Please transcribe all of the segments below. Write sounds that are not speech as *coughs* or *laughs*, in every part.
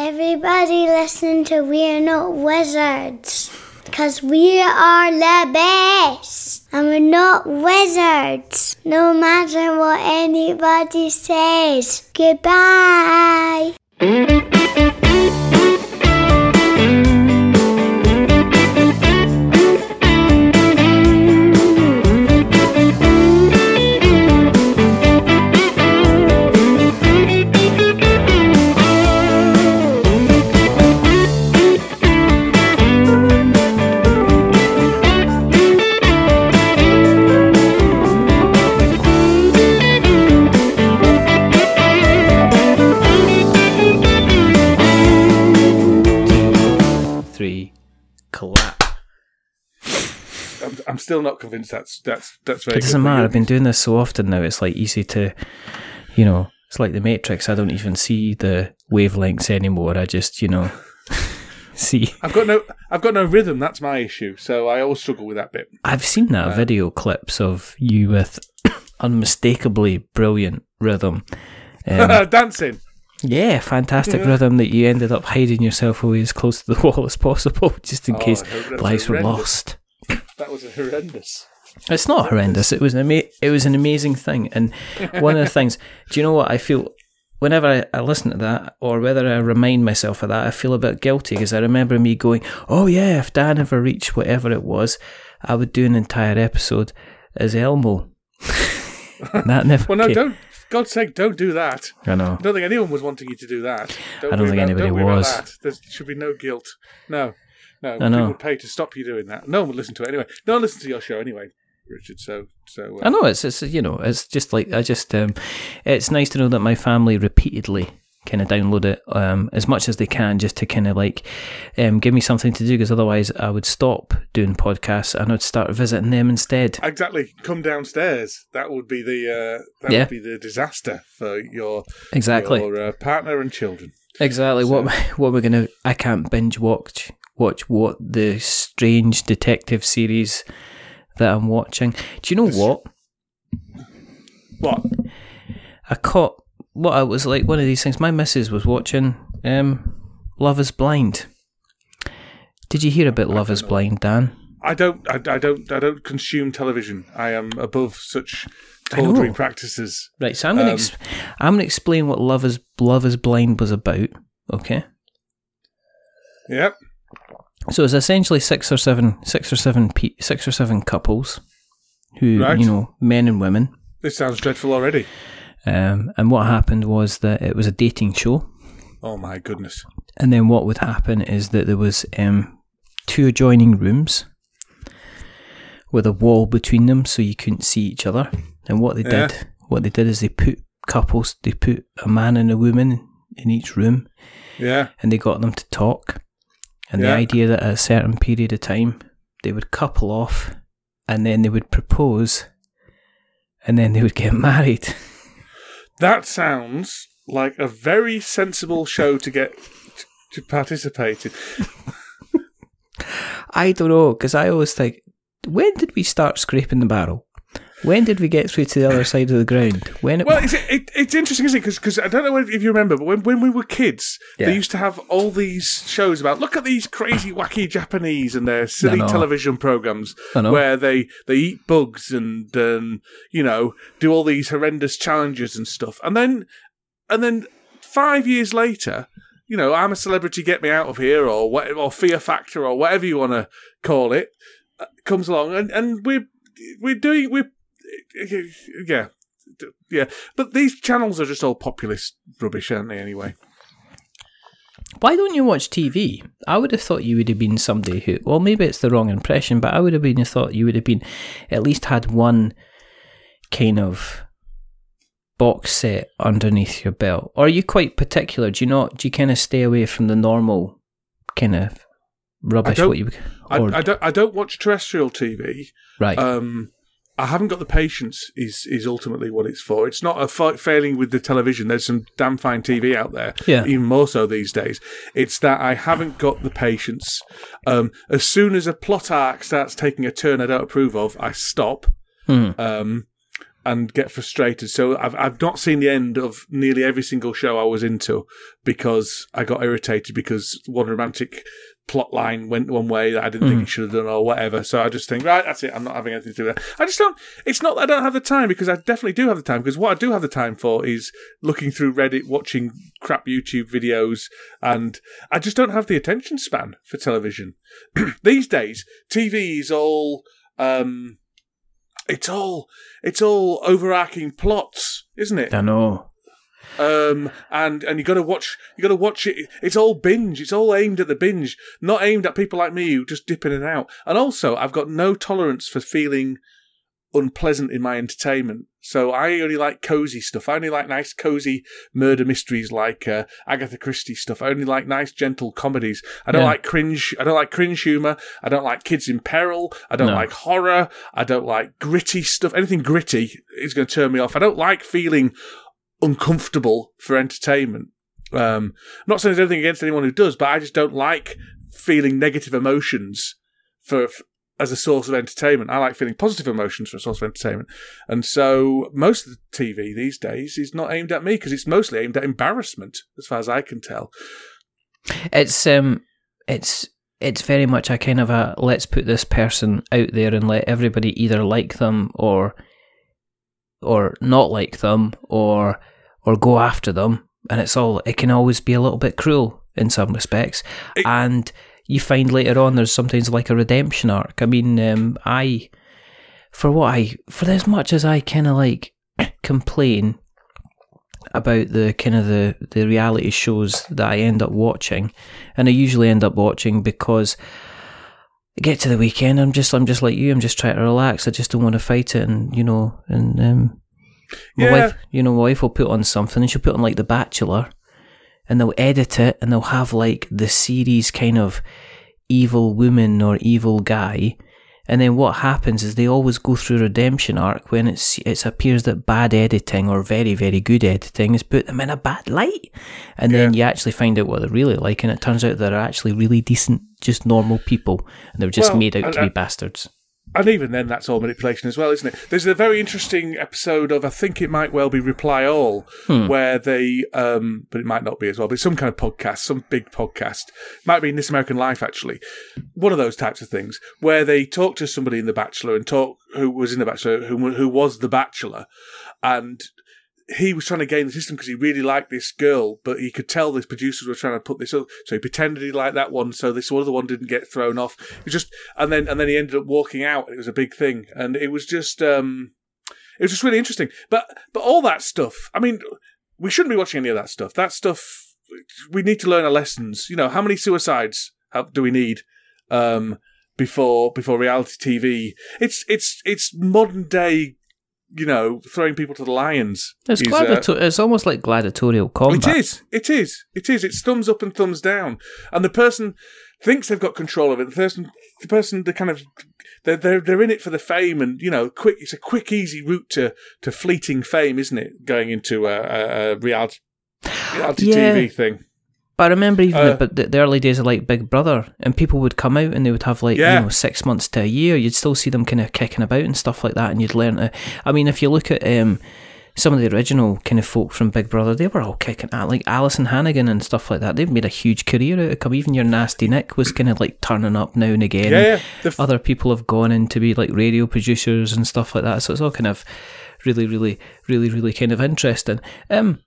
Everybody listen to We're Not Wizards. Because we are the best. And we're not wizards. No matter what anybody says. Goodbye. Still not convinced that's that's that's very. It doesn't matter. I've been doing this so often now. It's like easy to, you know, it's like the Matrix. I don't even see the wavelengths anymore. I just, you know, *laughs* see. I've got no I've got no rhythm. That's my issue. So I always struggle with that bit. I've seen that video clips of you with *coughs* unmistakably brilliant rhythm. Um, *laughs* Dancing. yeah, fantastic rhythm that you ended up hiding yourself away as close to the *laughs* wall as possible, just in Oh, case lives were lost. That was horrendous. It's not horrendous. It was an ama- it was an amazing thing, and one of the things. Do you know what I feel? Whenever I, I listen to that, or whether I remind myself of that, I feel a bit guilty because I remember me going, "Oh yeah, if Dan ever reached whatever it was, I would do an entire episode as Elmo." *laughs* That never. Well, no, came. don't. God's sake, don't do that. I know. I don't think anyone was wanting you to do that. Don't I don't think about- anybody don't was. There should be no guilt. No, no. I. People would pay to stop you doing that. No one would listen to it anyway. No one listens to your show anyway, Richard. So, so. Uh, I know it's it's you know it's just like I just um, it's nice to know that my family repeatedly kind of download it um, as much as they can just to kind of like um, give me something to do because otherwise I would stop doing podcasts and I'd start visiting them instead. Exactly. Come downstairs. That would be the uh, that Yeah. would be the disaster for your Exactly, your uh, partner and children. exactly. What *laughs* what we're gonna? I can't binge watch watch what the strange detective series that I'm watching. Do you know what? What? I caught what I was like one of these things. My missus was watching um, Love Is Blind. Did you hear about Love Is Blind, Dan? I don't. I, I don't. I don't consume television. I am above such tawdry practices. Right, so I'm gonna Um, ex- I'm gonna explain what Love Is Love Is Blind was about. Okay, Yep. So it's essentially six or seven six or seven pe- six or seven couples who Right. you know men and women. This sounds dreadful already. Um, and what happened was that it was a dating show. Oh my goodness. And then what would happen is that there was um, two adjoining rooms with a wall between them, so you couldn't see each other. And what they Yeah. did, what they did is they put couples, they put a man and a woman in each room, Yeah. and they got them to talk. And Yeah. the idea that at a certain period of time they would couple off, and then they would propose, and then they would get *laughs* married. That sounds like a very sensible show to get to participate in. *laughs* I don't know, because I always think, when did we start scraping the barrel? When did we get through to the other side of the ground? When it, Well, it's, it, it's interesting, isn't it? Because I don't know if you remember, but when, when we were kids, Yeah. they used to have all these shows about look at these crazy, wacky Japanese and their silly television programs where they, they eat bugs and um, you know do all these horrendous challenges and stuff, and then and then five years later, you know, I'm a celebrity, get me out of here, or what, or Fear Factor, or whatever you want to call it, uh, comes along, and and we're we're doing we're yeah yeah, but these channels are just all populist rubbish, aren't they? Anyway, Why don't you watch TV? I would have thought you would have been somebody who, well, maybe it's the wrong impression, but I would have been thought you would have been at least had one kind of box set underneath your belt. Or are you quite particular? Do you not? Do you kind of stay away from the normal kind of rubbish? don't- what you I, I don't I don't watch terrestrial TV. right? Um, I haven't got the patience. Is is ultimately what it's for. It's not a fa- failing with the television. There's some damn fine TV out there. Yeah. even more so these days. It's that I haven't got the patience. Um, as soon as a plot arc starts taking a turn I don't approve of, I stop. Hmm. Um, and get frustrated. So I've I've not seen the end of nearly every single show I was into because I got irritated because one romantic plot line went one way that I didn't think it should have done or whatever. So I just think, right, that's it. I'm not having anything to do with that. I just don't, it's not that I don't have the time because I definitely do have the time because what I do have the time for is looking through Reddit, watching crap YouTube videos, and I just don't have the attention span for television. *clears throat* These days, TV is all, um, it's all, it's all overarching plots, isn't it? I know. Um, and and you got to watch you got to watch it. It's all binge. It's all aimed at the binge, not aimed at people like me who just dip in and out. And also, I've got no tolerance for feeling unpleasant in my entertainment. So I only like cozy stuff. I only like nice cozy murder mysteries like uh, Agatha Christie stuff. I only like nice gentle comedies. I don't Yeah. like cringe. I don't like cringe humor. I don't like kids in peril. I don't No. like horror. I don't like gritty stuff. Anything gritty is going to turn me off. I don't like feeling uncomfortable for entertainment. Um, not saying there's anything against anyone who does, but I just don't like feeling negative emotions for, f as a source of entertainment. I like feeling positive emotions for a source of entertainment, and so most of the TV these days is not aimed at me because it's mostly aimed at embarrassment, as far as I can tell. It's um, it's it's very much a kind of a let's put this person out there and let everybody either like them or or not like them or or go after them, and it's all it can always be a little bit cruel in some respects, It- and you find later on there's sometimes like a redemption arc. I mean, um, I for what I for as much as I kind of like *coughs* complain about the kind of the, the reality shows that I end up watching, and I usually end up watching because I get to the weekend. I'm just I'm just like you. I'm just trying to relax. I just don't want to fight it, and you know, and um, my Yeah. wife, you know, my wife will put on something, and she'll put on like The Bachelor, and they'll edit it, and they'll have like the series kind of evil woman or evil guy. And then what happens is they always go through redemption arc when it's it appears that bad editing or very very good editing has put them in a bad light, and then you actually find out what they're really like, and it turns out they're actually really decent, just normal people, and they're just Well, made out to be bastards. And even then, that's all manipulation as well, isn't it? There's a very interesting episode of, I think it might well be Reply All, where they, um, but it might not be as well, but some kind of podcast, some big podcast. Might be in This American Life, actually. One of those types of things, where they talk to somebody in The Bachelor and talk, who was in The Bachelor, who, who was The Bachelor, and he was trying to gain the system because he really liked this girl, but he could tell the producers were trying to put this up. So he pretended he liked that one, so this other one didn't get thrown off. It just, and then and then he ended up walking out. and It was a big thing, and it was just, um, it was just really interesting. But but all that stuff, I mean, we shouldn't be watching any of that stuff. That stuff, we need to learn our lessons. You know, how many suicides have, do we need? Um, before before reality TV, it's it's it's modern day, you know, throwing people to the lions. It's is, uh, It's almost like gladiatorial combat. it is. It is. It is. It's thumbs up and thumbs down, and the person thinks they've got control of it. The person, the person, the kind of they're they're, they're in it for the fame, and you know, quick. It's a quick, easy route to to fleeting fame, isn't it? Going into a, a, a reality reality Yeah. TV thing. But I remember even Uh, the, but the, the early days of like Big Brother, and people would come out and they would have like Yeah. you know six months to a year. You'd still see them kind of kicking about and stuff like that, and you'd learn to. I mean, if you look at um, some of the original kind of folk from Big Brother, they were all kicking at like Alison Hammond and stuff like that. They've made a huge career out of come. Even your Nasty Nick was kind of like turning up now and again. Yeah, yeah. F- Other people have gone in to be like radio producers and stuff like that. So it's all kind of really, really, really, really kind of interesting. Um,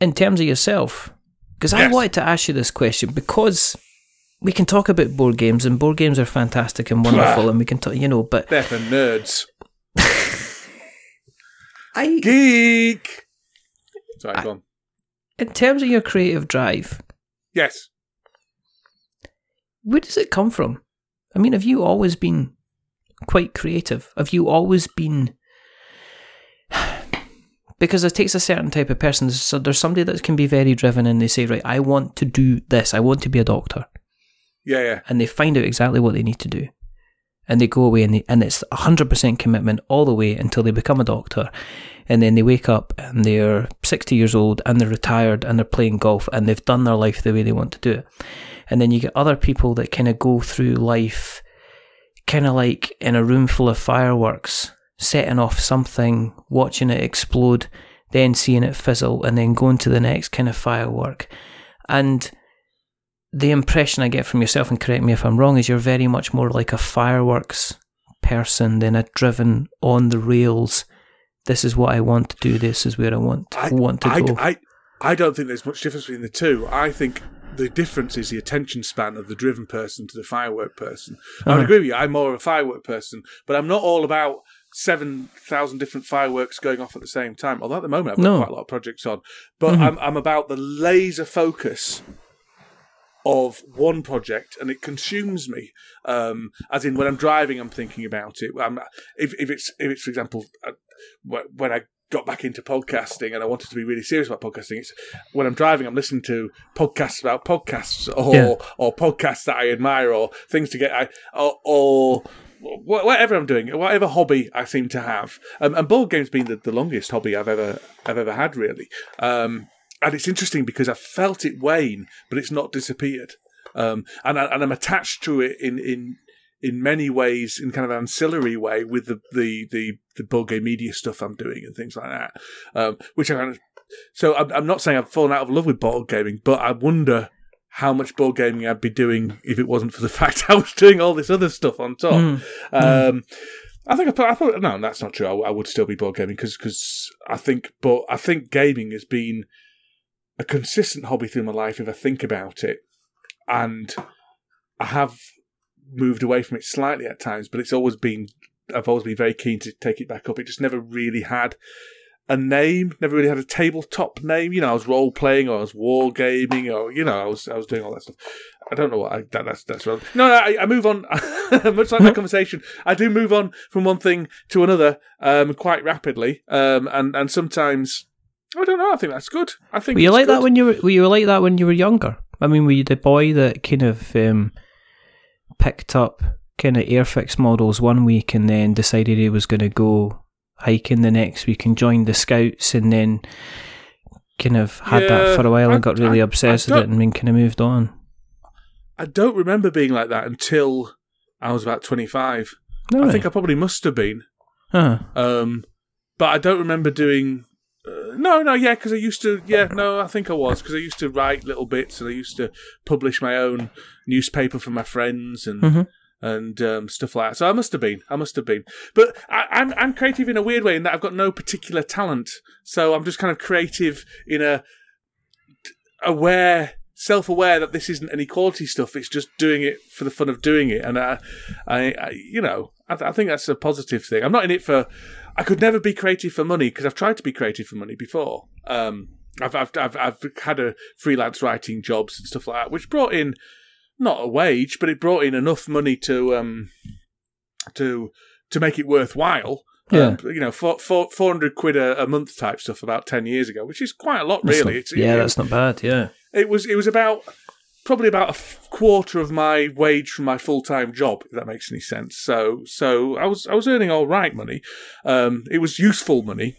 in terms of yourself, because I wanted to ask you this question because we can talk about board games and board games are fantastic and wonderful, and we can talk, you know, but They're for nerds. *laughs* I, Geek. Sorry, I- go on. in terms of your creative drive, Yes. where does it come from? I mean, have you always been quite creative? Have you always been? Because it takes a certain type of person. So there's somebody that can be very driven and they say, right, I want to do this. I want to be a doctor. Yeah, yeah. and they find out exactly what they need to do. And they go away and, they, and it's 100% commitment all the way until they become a doctor. And then they wake up and they're 60 years old and they're retired and they're playing golf and they've done their life the way they want to do it. And then you get other people that kind of go through life kind of like in a room full of fireworks setting off something, watching it explode, then seeing it fizzle, and then going to the next kind of firework. And the impression I get from yourself, and correct me if I'm wrong, is you're very much more like a fireworks person than a driven on the rails. This is what I want to do. This is where I want I, want to I, go. I, I don't think there's much difference between the two. I think the difference is the attention span of the driven person to the firework person. I would Uh-huh. agree with you. I'm more of a firework person, but I'm not all about seven thousand different fireworks going off at the same time. Although at the moment I've got No. quite a lot of projects on, but Mhm. I'm I'm about the laser focus of one project and it consumes me um as in when i'm driving i'm thinking about it I'm, if, if it's if it's for example uh, when i got back into podcasting and i wanted to be really serious about podcasting it's when i'm driving i'm listening to podcasts about podcasts or Yeah. or podcasts that i admire or things to get i or, or whatever i'm doing whatever hobby i seem to have um, and board games been the, the longest hobby i've ever i've ever had really um and it's interesting because I felt it wane, but it's not disappeared. Um, and, I, and I'm attached to it in, in in many ways, in kind of an ancillary way, with the the the, the board game media stuff I'm doing and things like that. Um, which I kind of so I'm, I'm not saying I've fallen out of love with board gaming, but I wonder how much board gaming I'd be doing if it wasn't for the *laughs* fact I was doing all this other stuff on top. Mm. Um, I think I put, I thought no, that's not true. I, I would still be board gaming because because I think, but I think gaming has been a consistent hobby through my life if I think about it, and I have moved away from it slightly at times, but it's always been I've always been very keen to take it back up. It just never really had a name, never really had a tabletop name. You know, I was role playing or I was war gaming or you know, I was I was doing all that stuff. I don't know what I, that, that's that's relevant. No, no, I, I move on. *laughs* Much like that conversation, I do move on from one thing to another um, quite rapidly, um, and and sometimes I don't know. I think that's good. I think Were you like that when you were? Were you like that when you were younger? I mean, were you the boy that kind of um, picked up kind of Airfix models one week and then decided he was going to go hiking the next week and joined the scouts and then kind of had Yeah, that for a while I- and got really I- I obsessed with it and then kind of moved on? I don't remember being like that until I was about twenty five. No, I think I probably must have been. Huh. Um, but I don't remember doing. Uh, no, no, yeah, because I used to. Yeah, no, I think I was because I used to write little bits and I used to publish my own newspaper for my friends and Mhm. And um, stuff like that. So I must have been. I must have been. But I, I'm I'm creative in a weird way in that I've got no particular talent. So I'm just kind of creative in a aware self-aware that this isn't any quality stuff it's just doing it for the fun of doing it and i i, I you know I, I think that's a positive thing i'm not in it for i could never be creative for money because i've tried to be creative for money before um I've, I've i've i've had a freelance writing jobs and stuff like that which brought in not a wage but it brought in enough money to um to to make it worthwhile Yeah. um, you know, four, four, 400 quid a, a month type stuff about 10 years ago, which is quite a lot, That's really. not- It's, yeah, it, that's not bad. Yeah. it was it was about probably about a f- quarter of my wage from my full time job, if that makes any sense. So so I was I was earning all right money. Um, it was useful money,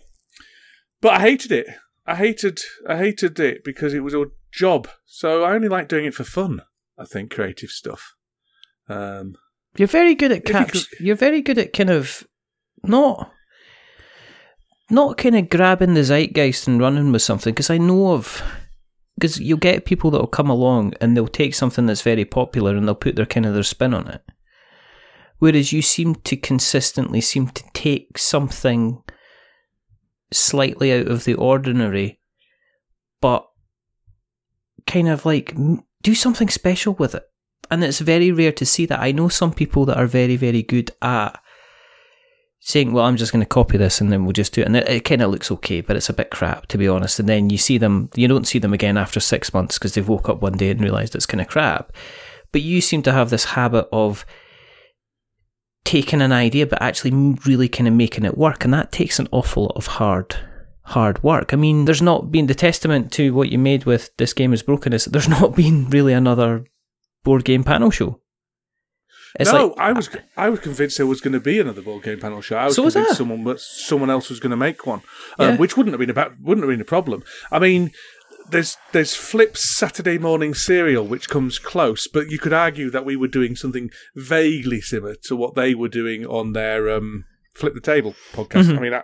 but I hated it. I hated I hated it because it was a job. So I only liked doing it for fun. I think creative stuff. Um, You're very good at you You're very good at kind of not not kind of grabbing the zeitgeist and running with something because I know of because you'll get people that will come along and they'll take something that's very popular and they'll put their kind of their spin on it. Whereas you seem to consistently seem to take something slightly out of the ordinary, but kind of like do something special with it. And it's very rare to see that. I know some people that are very, very good at saying, well, I'm just going to copy this and then we'll just do it. And it, it kind of looks okay, but it's a bit crap, to be honest. And then you see them, you don't see them again after six months because they've woke up one day and realised it's kind of crap. But you seem to have this habit of taking an idea but actually really kind of making it work. And that takes an awful lot of hard hard work. I mean, there's not been the testament to what you made with this game is broken is that there's *laughs* not been really another board game panel show. It's no, like I was I was convinced there was going to be another board game panel show. I was So was convinced I. someone was- someone else was going to make one, um, which wouldn't have been about wouldn't have been a problem. I mean, there's there's Flip's Saturday morning serial, which comes close, but you could argue that we were doing something vaguely similar to what they were doing on their um, Flip the Table podcast. I mean, I,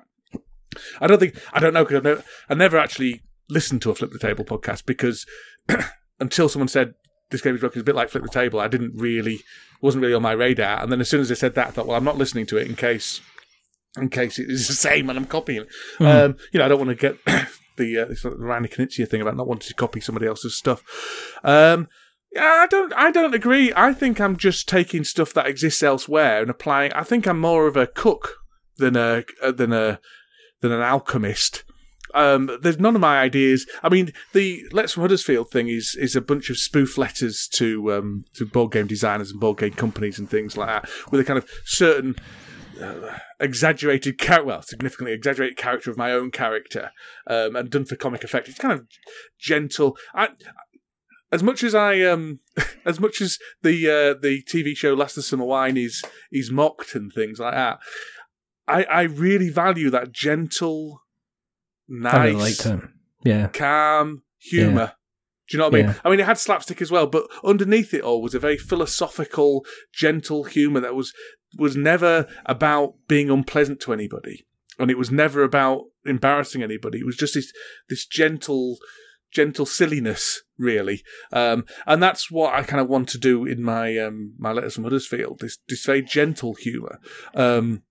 I don't think I don't know because never, I never actually listened to a Flip the Table podcast because *clears throat* until someone said this game is broken, it's a bit like Flip the Table. I didn't really wasn't really on my radar. And then as soon as they said that, I thought, well, I'm not listening to it in case in case it is the same and I'm copying. it. Um, you know, I don't want to get *clears throat* the uh, this Reiner Knizia thing about not wanting to copy somebody else's stuff. Um, yeah, I don't. I don't agree. I think I'm just taking stuff that exists elsewhere and applying. I think I'm more of a cook than a than a than an alchemist. Um, there's none of my ideas. I mean, the Letters from Huddersfield thing is is a bunch of spoof letters to um, to board game designers and board game companies and things like that, with a kind of certain uh, exaggerated character, well, significantly exaggerated character of my own character, um, and done for comic effect. It's kind of gentle. I, as much as I um, *laughs* as much as the uh, the TV show Last of Summer Wine is is mocked and things like that, I I really value that gentle, nice, I really liked him. Yeah. calm humour. Do you know what I mean? Yeah. I mean, it had slapstick as well, but underneath it all was a very philosophical, gentle humour that was was never about being unpleasant to anybody, and it was never about embarrassing anybody. It was just this this gentle, gentle silliness, really, um, and that's what I kind of want to do in my um, my letters from Huddersfield. This this very gentle humour. Um,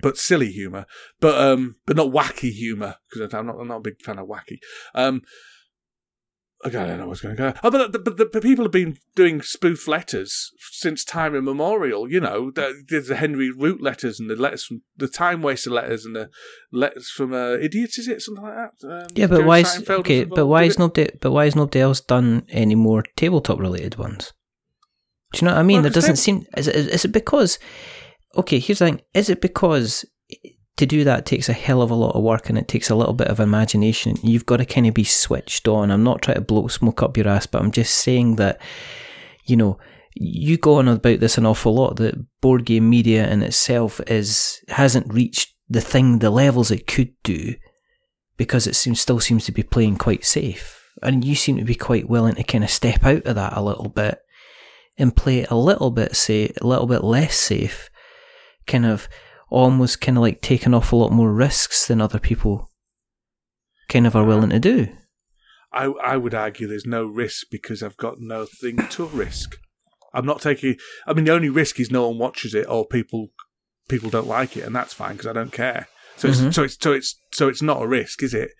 but silly humour, but um, but not wacky humour because I'm not I'm not a big fan of wacky. Um, Okay, I don't know what's going to go. Oh, but, the, but the, people have been doing spoof letters since time immemorial. You know, there's the Henry Root letters and the letters from the Time Waster letters and the letters from uh, idiots. Is it something like that? Um, Yeah, but Jerry why is Seinfeld okay? But why is nobody? But why has nobody else done any more tabletop related ones? Do you know what I mean? Well, there doesn't they- seem. Is it, is it because? Okay, here's the thing. Is it because to do that takes a hell of a lot of work and it takes a little bit of imagination? You've got to kind of be switched on. I'm not trying to blow smoke up your ass, but I'm just saying that you know you go on about this an awful lot that board game media in itself is hasn't reached the thing the levels it could do because it seems still seems to be playing quite safe and you seem to be quite willing to kind of step out of that a little bit and play a little bit safe a little bit less safe kind of almost kind of like take an awful lot more risks than other people kind of are willing to do I I would argue there's no risk because I've got nothing to risk. I'm not taking. I mean, the only risk is no one watches it or people people don't like it, and that's fine because I don't care. So it's Mhm. so it's so it's so it's not a risk, is it?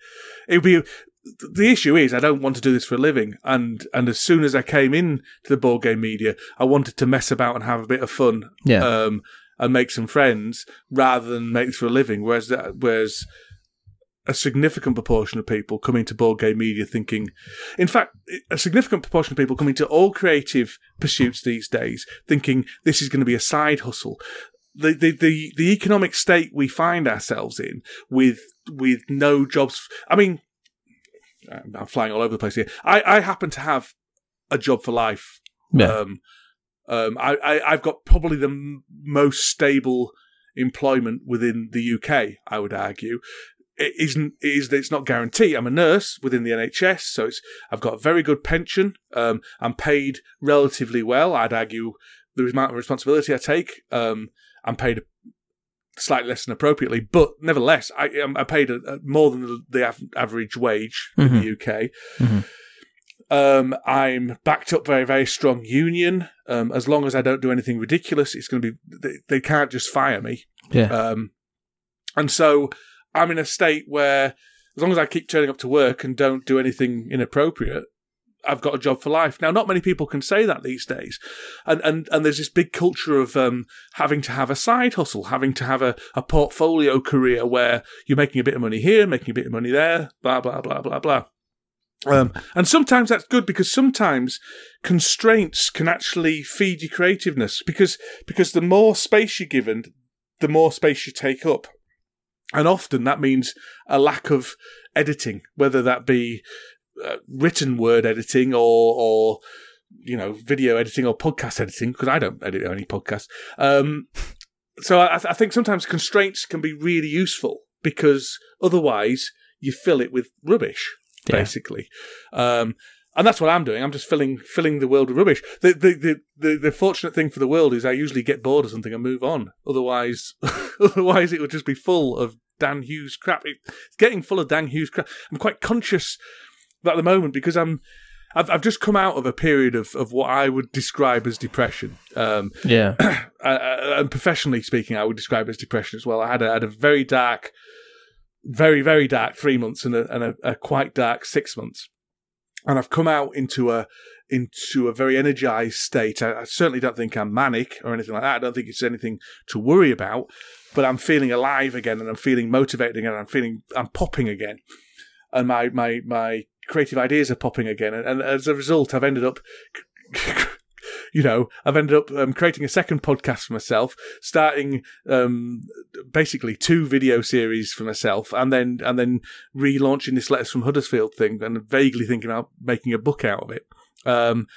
It would be. The issue is I don't want to do this for a living, and and as soon as I came in to the board game media, I wanted to mess about and have a bit of fun, yeah um, and make some friends rather than make for a living. Whereas that, whereas a significant proportion of people coming to board game media thinking, in fact, a significant proportion of people coming to all creative pursuits these days thinking this is going to be a side hustle. The, the, the, the economic state we find ourselves in with, with no jobs. I mean, I'm flying all over the place here. I, I happen to have a job for life yeah um, um, I, I, I've got probably the m- most stable employment within the UK. I would argue. It isn't. It is. It's not guaranteed. I'm a nurse within the NHS, so it's. I've got a very good pension. Um, I'm paid relatively well. I'd argue the amount of responsibility I take. Um, I'm paid slightly less than appropriately, but nevertheless, I am I paid a, a, more than the, the av- average wage in the UK. Mhm. Um, I'm backed up by a very strong union. Um, as long as I don't do anything ridiculous, it's going to be they, they can't just fire me. yeah Um, and so I'm in a state where, as long as I keep turning up to work and don't do anything inappropriate, I've got a job for life. Now, not many people can say that these days, and and and there's this big culture of um, having to have a side hustle, having to have a, a portfolio career where you're making a bit of money here, making a bit of money there, blah blah blah blah blah. Um, and sometimes that's good because sometimes constraints can actually feed your creativeness because because the more space you're given, the more space you take up. And often that means a lack of editing, whether that be uh, written word editing or, or, you know, video editing or podcast editing, because I don't edit any podcasts. Um, so I, I think sometimes constraints can be really useful because otherwise you fill it with rubbish, Yeah. basically. Um, and that's what I'm doing. I'm just filling filling the world with rubbish. The, the the, the the fortunate thing for the world is I usually get bored of something and move on. Otherwise, *laughs* otherwise it would just be full of Dan Hughes crap. It's getting full of Dan Hughes crap. I'm quite conscious at the moment because I'm. I've, I've just come out of a period of, of what I would describe as depression. Um, Yeah. *clears throat* uh, and professionally speaking, I would describe it as depression as well. I had a, had a very dark, very very dark three months and a, and a, a quite dark six months, and I've come out into a into a very energized state. I, I certainly don't think I'm manic or anything like that. I don't think it's anything to worry about, but I'm feeling alive again, and I'm feeling motivated again. And I'm feeling I'm popping again, and my my my creative ideas are popping again, and, and as a result, I've ended up. *laughs* You know, I've ended up um, creating a second podcast for myself, starting um, basically two video series for myself, and then and then relaunching this Letters from Huddersfield thing, and vaguely thinking about making a book out of it. Um,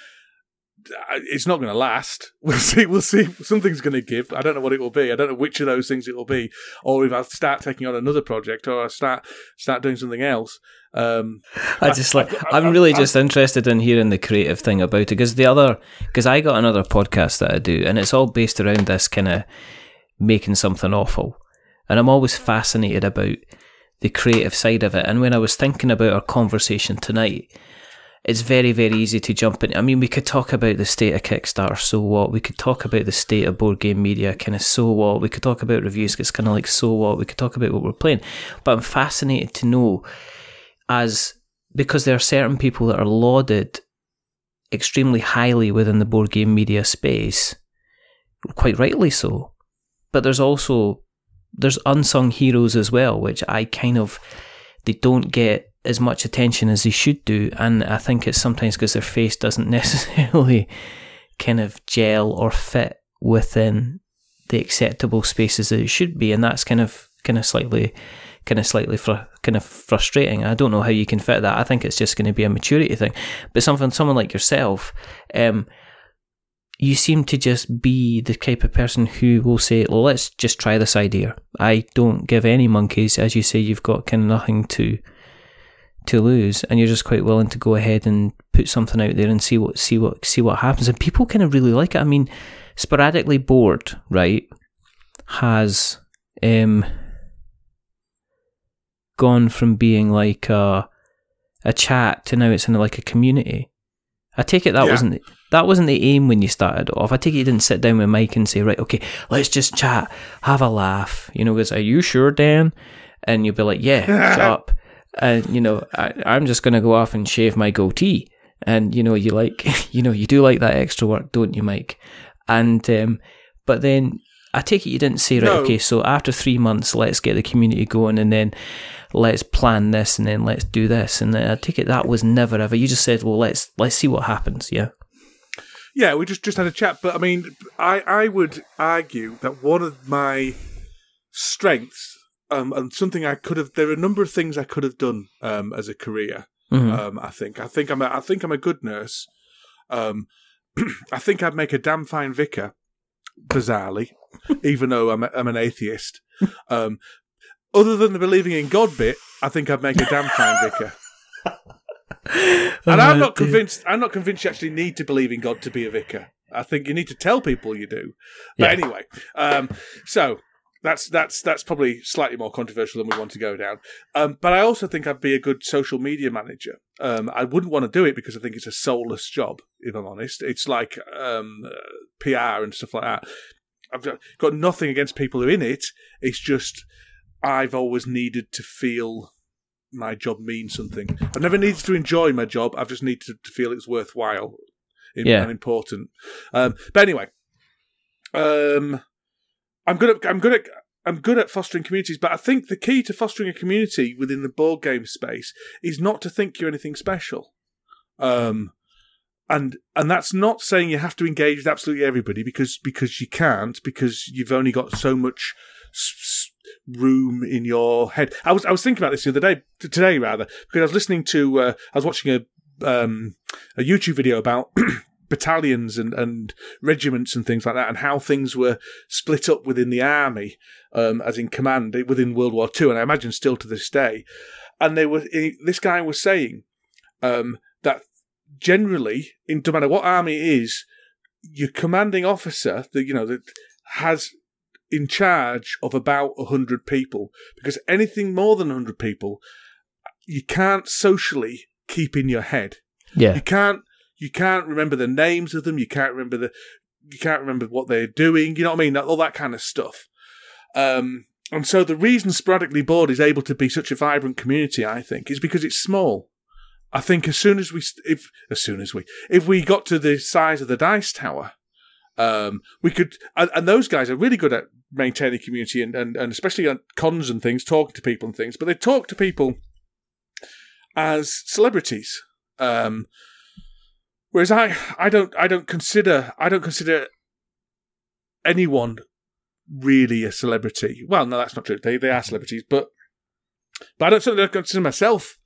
it's not going to last. *laughs* We'll see. We'll see. Something's going to give. I don't know what it will be. I don't know which of those things it will be, or if I start taking on another project, or I start start doing something else. Um, I just like I- I'm really just interested in hearing the creative thing about it because the other because I got another podcast that I do and it's all based around this kind of making something awful, and I'm always fascinated about the creative side of it. And when I was thinking about our conversation tonight, it's very very easy to jump in. I mean, we could talk about the state of Kickstarter, so what? We could talk about the state of board game media, kind of so what? We could talk about reviews, it's kind of like so what? We could talk about what we're playing, but I'm fascinated to know as because there are certain people that are lauded extremely highly within the board game media space, quite rightly so. But there's also there's unsung heroes as well, which I kind of they don't get as much attention as they should do, and I think it's sometimes because their face doesn't *laughs* necessarily kind of gel or fit within the acceptable spaces that it should be, and that's kind of kind of slightly kind of slightly fr- kind of frustrating. I don't know how you can fit that. I think it's just going to be a maturity thing. But something someone like yourself, um, you seem to just be the type of person who will say, "Well, let's just try this idea." I don't give any monkeys, as you say. You've got kind of nothing to to lose, and you're just quite willing to go ahead and put something out there and see what see what see what happens. And people kind of really like it. I mean, sporadically bored, right? Has um gone from being like a a chat to now it's in like a community. I take it that Yeah. wasn't that wasn't the aim when you started off. I take it you didn't sit down with Mike and say, right, okay, let's just chat, have a laugh. You know, goes, are you sure, Dan? And you'll be like, yeah, *laughs* shut up. And you know, I, I'm just gonna go off and shave my goatee. And you know, you like, *laughs* you know, you do like that extra work, don't you, Mike? And um, but then I take it you didn't say, right, No. okay, so after three months, let's get the community going, and then let's plan this, and then let's do this. And then I take it that was never ever. You just said, well, let's let's see what happens. Yeah. Yeah, we just just had a chat, but I mean, I I would argue that one of my strengths um, and something I could have. There are a number of things I could have done um, as a career. Mhm. Um, I think I think I'm a, I think I'm a good nurse. Um, *clears throat* I think I'd make a damn fine vicar, bizarrely, *laughs* even though I'm a, I'm an atheist. Um, other than the believing in God bit, I think I'd make a damn fine vicar. And I'm not convinced. I'm not convinced you actually need to believe in God to be a vicar. I think you need to tell people you do. But Yeah. anyway, um, so that's that's that's probably slightly more controversial than we want to go down. Um, but I also think I'd be a good social media manager. Um, I wouldn't want to do it because I think it's a soulless job. If I'm honest, it's like um, uh, PR and stuff like that. I've got nothing against people who are in it. It's just I've always needed to feel my job means something. I've never needed to enjoy my job. I've just needed to, to feel it's worthwhile Yeah. and important. Um, but anyway, um, I'm good at I'm good at I'm good at fostering communities. But I think the key to fostering a community within the board game space is not to think you're anything special. Um, and and that's not saying you have to engage with absolutely everybody because because you can't because you've only got so much s- room in your head. I was I was thinking about this the other day today rather because I was listening to uh, I was watching a um, a YouTube video about *clears throat* battalions and, and regiments and things like that and how things were split up within the army um, as in command within World War Two and I imagine still to this day. And they were this guy was saying um, that generally, in no matter what army it is, your commanding officer, that you know that has in charge of about hundred people, because anything more than hundred people, you can't socially keep in your head. Yeah. You can't you can't remember the names of them. You can't remember the you can't remember what they're doing. You know what I mean? All that kind of stuff. Um, and so the reason Sporadically Bored is able to be such a vibrant community, I think, is because it's small. I think as soon as we, if as soon as we, if we got to the size of the Dice Tower, um, we could, and, and those guys are really good at maintaining community and, and, and especially on cons and things, talking to people and things. But they talk to people as celebrities. Um, whereas I, I don't, I don't consider, I don't consider anyone really a celebrity. Well, no, that's not true. They they are celebrities, but but I don't certainly don't consider myself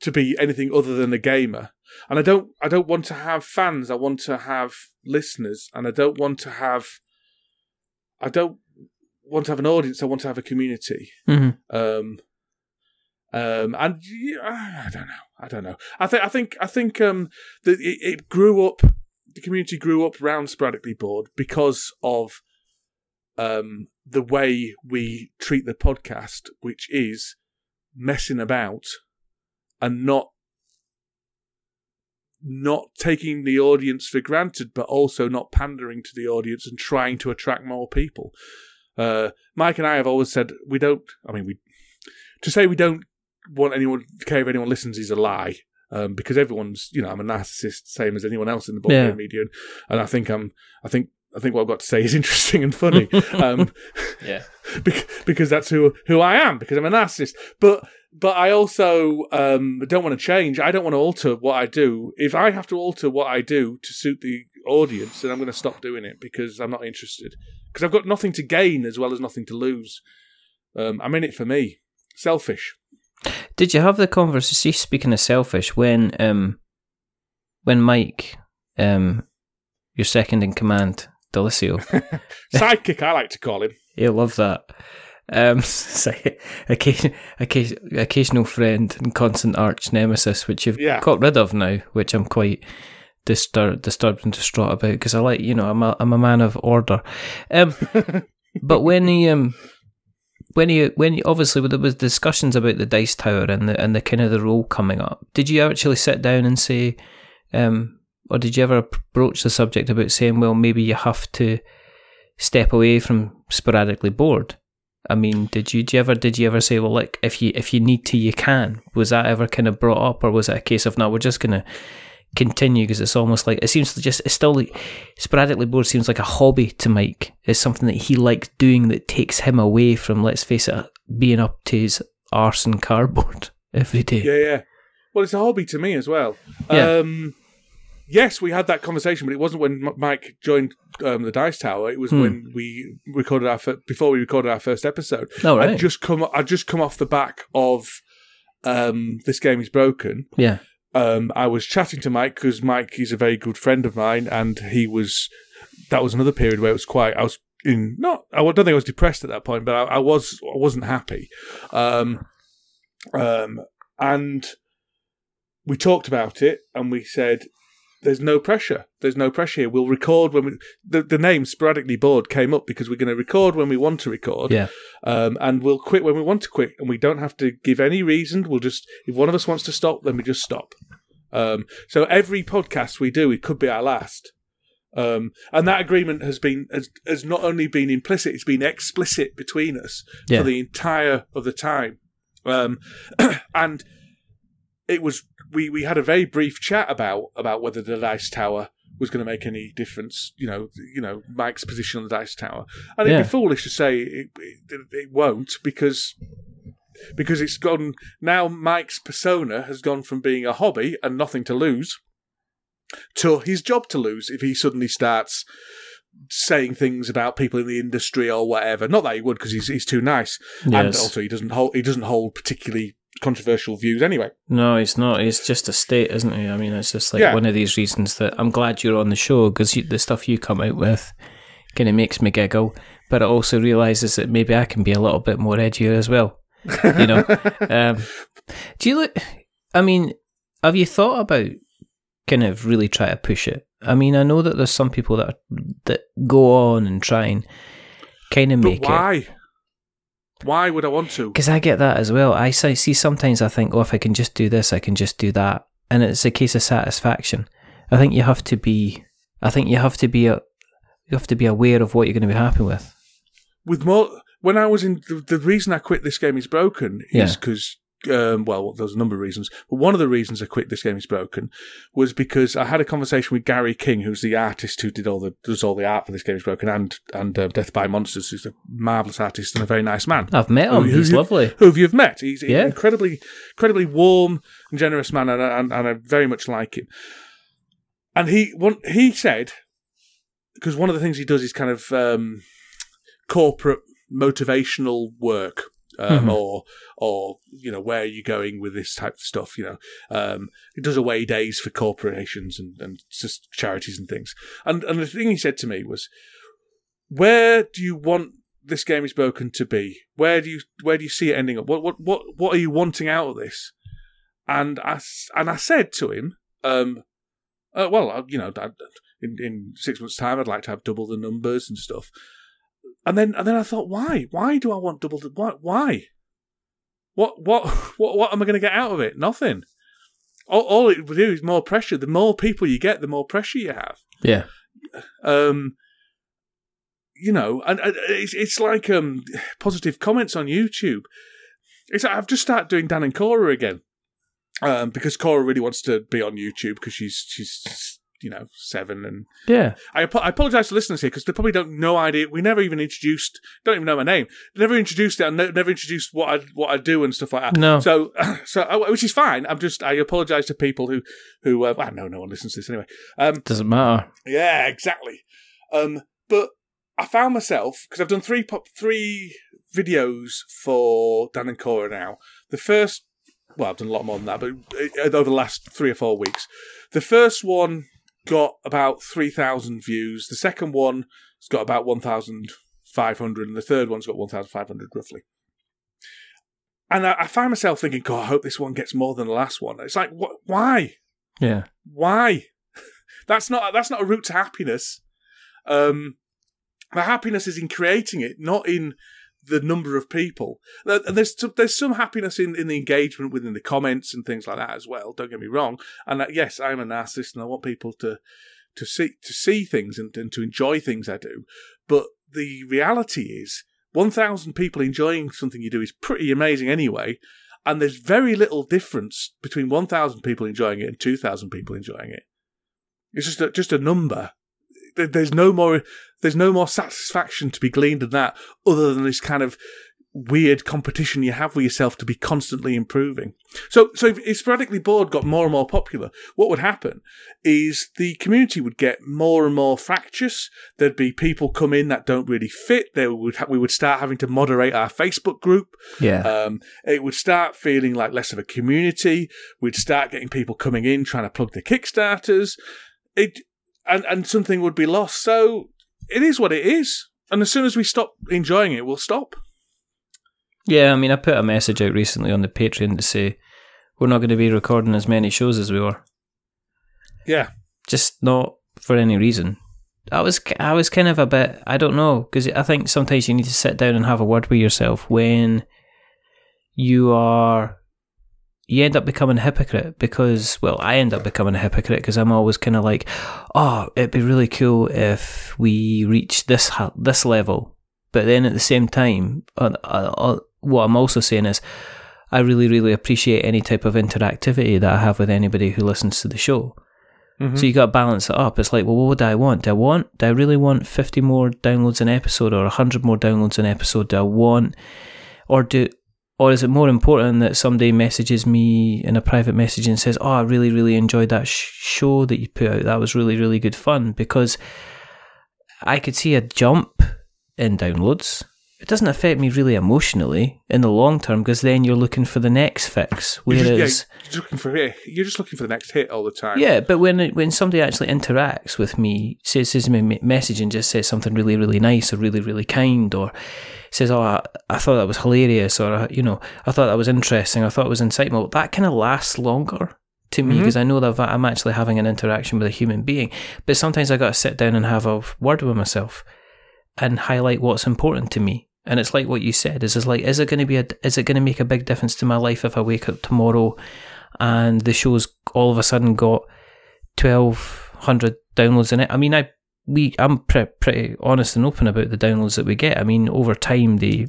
to be anything other than a gamer. And I don't I don't want to have fans. I want to have listeners, and I don't want to have I don't want to have an audience. I want to have a community. Mm-hmm. Um, um, and yeah, I don't know. I don't know. I think I think I think um, that it, it grew up. The community grew up around sporadically bored because of um, the way we treat the podcast, which is messing about and not not taking the audience for granted, but also not pandering to the audience and trying to attract more people. Uh, Mike and I have always said we don't. I mean, we to say we don't want anyone to care if anyone listens is a lie. Um, because everyone's, you know, I'm a narcissist, same as anyone else in the board Yeah. media, and I think I'm, I think, I think what I've got to say is *laughs* interesting and funny. *laughs* um, Yeah. *laughs* bec- because that's who who I am because I'm a narcissist. But but I also um, don't want to change. I don't want to alter what I do. If I have to alter what I do to suit the audience, then I'm going to stop doing it because I'm not interested. Because I've got nothing to gain as well as nothing to lose. Um, I'm in it for me. Selfish. Did you have the conversation? Speaking of selfish, when um, when Mike, um, your second in command, DiLisio, *laughs* Sidekick, I like to call him. he'll love that. Um, *laughs* say, occasion, occasion, occasional friend and constant arch nemesis, which you've Yeah. got rid of now, which I'm quite disturbed, disturbed and distraught about because I like, you know, I'm a, I'm a man of order. Um, *laughs* but when he, um, when he, when he, obviously there was discussions about the dice tower and the and the kind of the role coming up. Did you actually sit down and say, um, or did you ever broach the subject about saying, well, maybe you have to step away from sporadically bored? I mean, did you, did you ever did you ever say, well, like if you if you need to, you can? Was that ever kind of brought up, or was it a case of no, we're just gonna continue because it's almost like it seems to just it's still like sporadically bored seems like a hobby to Mike. It's something that he likes doing that takes him away from let's face it, being up to his arse and cardboard *laughs* every day. Yeah, yeah. Well, it's a hobby to me as well. Yeah. Um, yes, we had that conversation, but it wasn't when M- Mike joined um, the Dice Tower. It was Hmm. when we recorded our fir- before we recorded our first episode. Oh, right. I'd just come. I'd just come off the back of um, this game is broken. Yeah. Um, I was chatting to Mike because Mike is a very good friend of mine, and he was. That was another period where it was quite. I was in not. I don't think I was depressed at that point, but I, I was. I wasn't happy. Um, um, and we talked about it, and we said, "There's no pressure. There's no pressure here. We'll record when we." The, the name sporadically bored came up because we're going to record when we want to record Yeah. um, and we'll quit when we want to quit, and we don't have to give any reason. We'll just, if one of us wants to stop, then we just stop. Um, so every podcast we do, it could be our last. Um, and that agreement has been has, has not only been implicit, it's been explicit between us Yeah. for the entire of the time. Um, *clears throat* and it was we we had a very brief chat about about whether the dice tower was going to make any difference. You know, you know Mike's position on the dice tower, and it'd Yeah. be foolish to say it, it, it won't because because it's gone now. Mike's persona has gone from being a hobby and nothing to lose to his job to lose if he suddenly starts saying things about people in the industry or whatever. Not that he would because he's he's too nice, and also he doesn't hold he doesn't hold particularly controversial views anyway. No, he's not. He's just a state, isn't he? I mean, it's just like Yeah. one of these reasons that I'm glad you're on the show because the stuff you come out with kind of makes me giggle, but it also realizes that maybe I can be a little bit more edgier as well. You know, *laughs* um, do you look? I mean, have you thought about kind of really try to push it. I mean, I know that there's some people that are, that go on and try and kind of But make it. Why? Would I want to? Because I get that as well. I see sometimes I think, oh, if I can just do this, I can just do that, and it's a case of satisfaction. I think you have to be. I think you have to be. A, you have to be aware of what you're going to be happy with. With more, when I was in the, the reason I quit this game is broken is because. Um, well, there's a number of reasons, but one of the reasons I quit this game is broken was because I had a conversation with Gary King, who's the artist who did all the does all the art for this game is broken, and and uh, Death by Monsters, who's a marvelous artist and a very nice man. I've met him. Who- who He's you- lovely. who have you've met. He's an incredibly, incredibly warm and generous man, and, and, and I very much like him. And he one, he said because one of the things he does is kind of um, corporate motivational work. Um, Mhm. Or, or you know, where are you going with this type of stuff? You know, um, he does away days for corporations and and just charities and things. And and the thing he said to me was, where do you want this game is broken to be? Where do you where do you see it ending up? What what what what are you wanting out of this? And I and I said to him, um, uh, well, uh, you know, in in six months' time, I'd like to have double the numbers and stuff. And then and then I thought, why? Why do I want double why? Why? What what *laughs* what what am I going to get out of it? Nothing. All, all it will do is more pressure. The more people you get, the more pressure you have Yeah. um you know and, and it's, it's like um *sighs* positive comments on youtube it's like i've just started doing dan and cora again um because cora really wants to be on youtube because she's she's you know seven and Yeah. i, I apologize to listeners here because they probably don't no idea we never even introduced don't even know my name never introduced it and ne- never introduced what i what i do and stuff like that No. so *clears throat* so uh, which is fine i'm just i apologize to people who who uh, well, no no one listens to this anyway um Doesn't matter. yeah, exactly. Um, but I found myself because I've done three pop three videos for Dan and Cora now. The first, well, I've done a lot more than that, but uh, over the last three or four weeks, the first one got about three thousand views. The second one has got about one thousand five hundred, and the third one's got one thousand five hundred roughly. And I, I find myself thinking, God, I hope this one gets more than the last one. It's like, what? Why? Yeah. why *laughs* that's not that's not a route to happiness um the happiness is in creating it not in the number of people there's some, there's some happiness in, in the engagement within the comments and things like that as well don't get me wrong and that, yes i'm a narcissist and i want people to to see to see things and, and to enjoy things i do but the reality is 1000 people enjoying something you do is pretty amazing anyway and there's very little difference between 1,000 people enjoying it and 2,000 people enjoying it. It's just a, just a number. There- There's no more there's no more satisfaction to be gleaned in that, other than this kind of weird competition you have with yourself to be constantly improving. So, so if, if sporadically bored got more and more popular, what would happen is the community would get more and more fractious. There'd be people come in that don't really fit. There would ha- we would start having to moderate our Facebook group. Yeah. Um, it would start feeling like less of a community. We'd start getting people coming in trying to plug the Kickstarters. It and and something would be lost. So it is what it is. And as soon as we stop enjoying it, we'll stop. Yeah, I mean, I put a message out recently on the Patreon to say we're not going to be recording as many shows as we were. Yeah. Just not for any reason. I was, I was kind of a bit, I don't know, because I think sometimes you need to sit down and have a word with yourself when you are, you end up becoming a hypocrite because, well, I end up becoming a hypocrite because I'm always kind of like, oh, it'd be really cool if we reach this ha- this level. But then at the same time, uh, uh, uh, what I'm also saying is, I really, really appreciate any type of interactivity that I have with anybody who listens to the show. So you got to balance it up. It's like, well, what would I want? Do I want? Do I really want fifty more downloads an episode or hundred more downloads an episode? Do I want, or do, or is it more important that somebody messages me in a private message and says, "Oh, I really, really enjoyed that sh- show that you put out. That was really, really good fun." Because I could see a jump in downloads. It doesn't affect me really emotionally in the long term because then you're looking for the next fix. You're Whereas, just, yeah, you're just looking for you're just looking for the next hit all the time. yeah, but when when somebody actually interacts with me, says says me a message and just says something really really nice or really really kind, or says, "Oh, I, I thought that was hilarious," or uh, you know, "I thought that was interesting," "I thought it was insightful," that kind of lasts longer to me because I know that I'm actually having an interaction with a human being. But sometimes I got to sit down and have a word with myself and highlight what's important to me. And it's like what you said. Is is like, is it going to be a, is it going to make a big difference to my life if I wake up tomorrow and the show's all of a sudden got twelve hundred downloads in it? I mean, I we I'm pre- pretty honest and open about the downloads that we get. I mean, over time they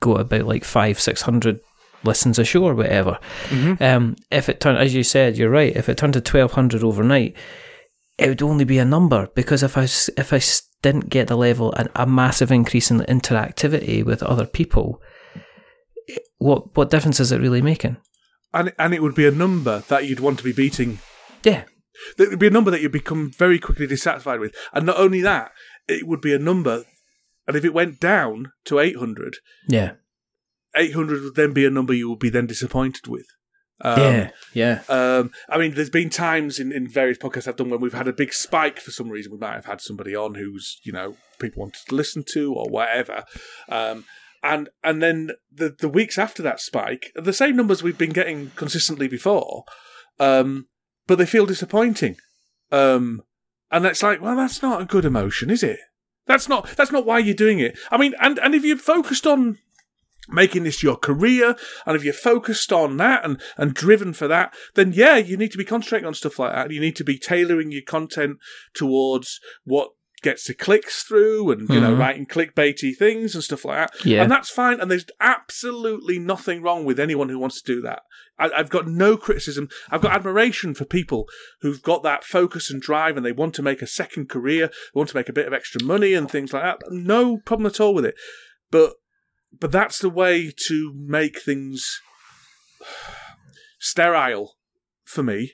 go about like five, six hundred listens a show or whatever. Um, if it turned, as you said, you're right. If it turned to twelve hundred overnight, it would only be a number because if I if I didn't get the level and a massive increase in the interactivity with other people, what what difference is it really making? And and it would be a number that you'd want to be beating. Yeah, It would be a number that you'd become very quickly dissatisfied with. And not only that, it would be a number. And if it went down to 800, yeah, 800 would then be a number you would be then disappointed with. Um, yeah, yeah. Um, I mean, there's been times in, in various podcasts I've done when we've had a big spike for some reason. We might have had somebody on who's, you know, people wanted to listen to or whatever. Um, and and then the, the weeks after that spike, the same numbers we've been getting consistently before, um, but they feel disappointing. Um, and it's like, well, that's not a good emotion, is it? That's not that's not why you're doing it. I mean, and and if you're focused on making this your career, and if you're focused on that and, and driven for that, then yeah, you need to be concentrating on stuff like that. You need to be tailoring your content towards what gets the clicks through and, you know, Mhm. writing clickbaity things and stuff like that. Yeah. And that's fine. And there's absolutely nothing wrong with anyone who wants to do that. I, I've got no criticism. I've got admiration for people who've got that focus and drive and they want to make a second career, they want to make a bit of extra money and things like that. No problem at all with it. But but that's the way to make things sterile for me.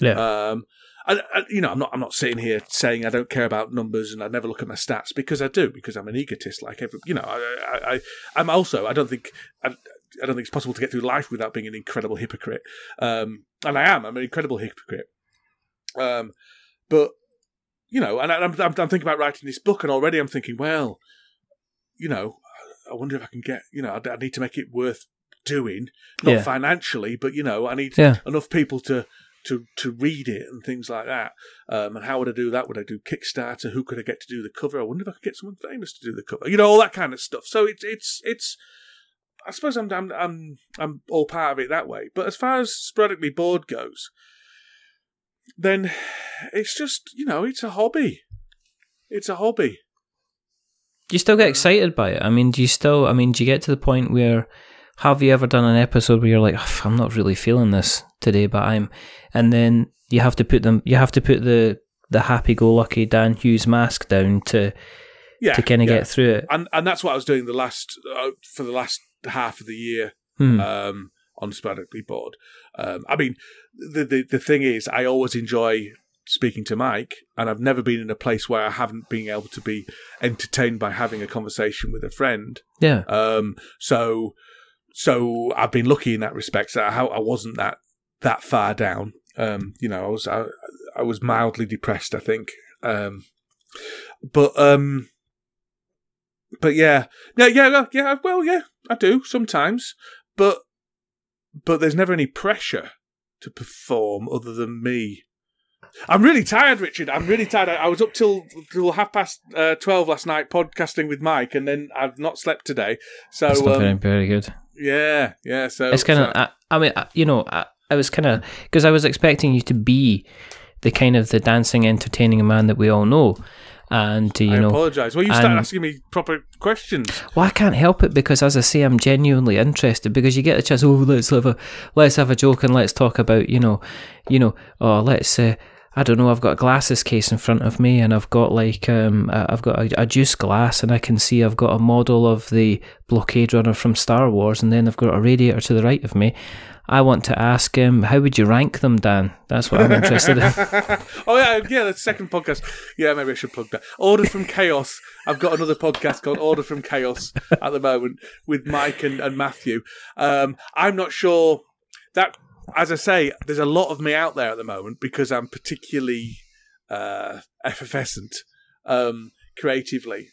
Yeah. Um, and, and, you know, I'm not. I'm not sitting here saying I don't care about numbers and I never look at my stats because I do because I'm an egotist. Like every, you know, I, I, I I'm also. I don't think. I, I don't think it's possible to get through life without being an incredible hypocrite. Um, and I am. I'm an incredible hypocrite. Um, but you know, and I, I'm, I'm I'm thinking about writing this book, and already I'm thinking, well, you know, I wonder if I can get. You know, I, I need to make it worth doing, not Yeah. financially, but you know, I need Yeah. enough people to to to read it and things like that. Um, and how would I do that? Would I do Kickstarter? Who could I get to do the cover? I wonder if I could get someone famous to do the cover. You know, all that kind of stuff. So it's it's it's. I suppose I'm I'm I'm I'm all part of it that way. But as far as sporadically bored goes, then it's just you know it's a hobby. It's a hobby. Do you still get excited by it? I mean, do you still? I mean, do you get to the point where have you ever done an episode where you're like, I'm not really feeling this today, but I'm, and then you have to put them, you have to put the the happy-go-lucky Dan Hughes mask down to Yeah, to kind of yeah. get through it. and and that's what I was doing the last uh, for the last half of the year. Hmm. um, on sporadically bored. Um, I mean, the, the the thing is, I always enjoy speaking to Mike, and I've never been in a place where I haven't been able to be entertained by having a conversation with a friend. yeah, Um, so, so I've been lucky in that respect. So I, I wasn't that that far down. Um, you know, I was I, I was mildly depressed, I think. Um, but um, but yeah, yeah, yeah, yeah, yeah. Well, yeah, I do sometimes, but but there's never any pressure to perform other than me. I'm really tired, Richard. I'm really tired. I, I was up till till half past uh, twelve last night podcasting with Mike, and then I've not slept today. So that's not very, um, very good. yeah, yeah. So It's kind so- of, I, I mean, I, you know, I, I was kind of because I was expecting you to be the kind of the dancing, entertaining man that we all know, and uh, you I know, apologise. Well, you started and- asking me proper questions. Well, I can't help it because, as I say, I'm genuinely interested because you get the chance. Oh, let's have a let's have a joke and let's talk about you know, you know, oh, let's. Uh, I don't know. I've got a glasses case in front of me, and I've got like um, uh, I've got a, a juice glass, and I can see I've got a model of the blockade runner from Star Wars, and then I've got a radiator to the right of me. I want to ask him, how would you rank them, Dan? That's what I'm interested in. *laughs* *laughs* oh yeah, yeah. The second podcast. Yeah, maybe I should plug that. Order from Chaos. I've got another podcast called Order from Chaos at the moment with Mike and, and Matthew. Um, I'm not sure that, as I say, there's a lot of me out there at the moment because I'm particularly uh, effervescent um, creatively.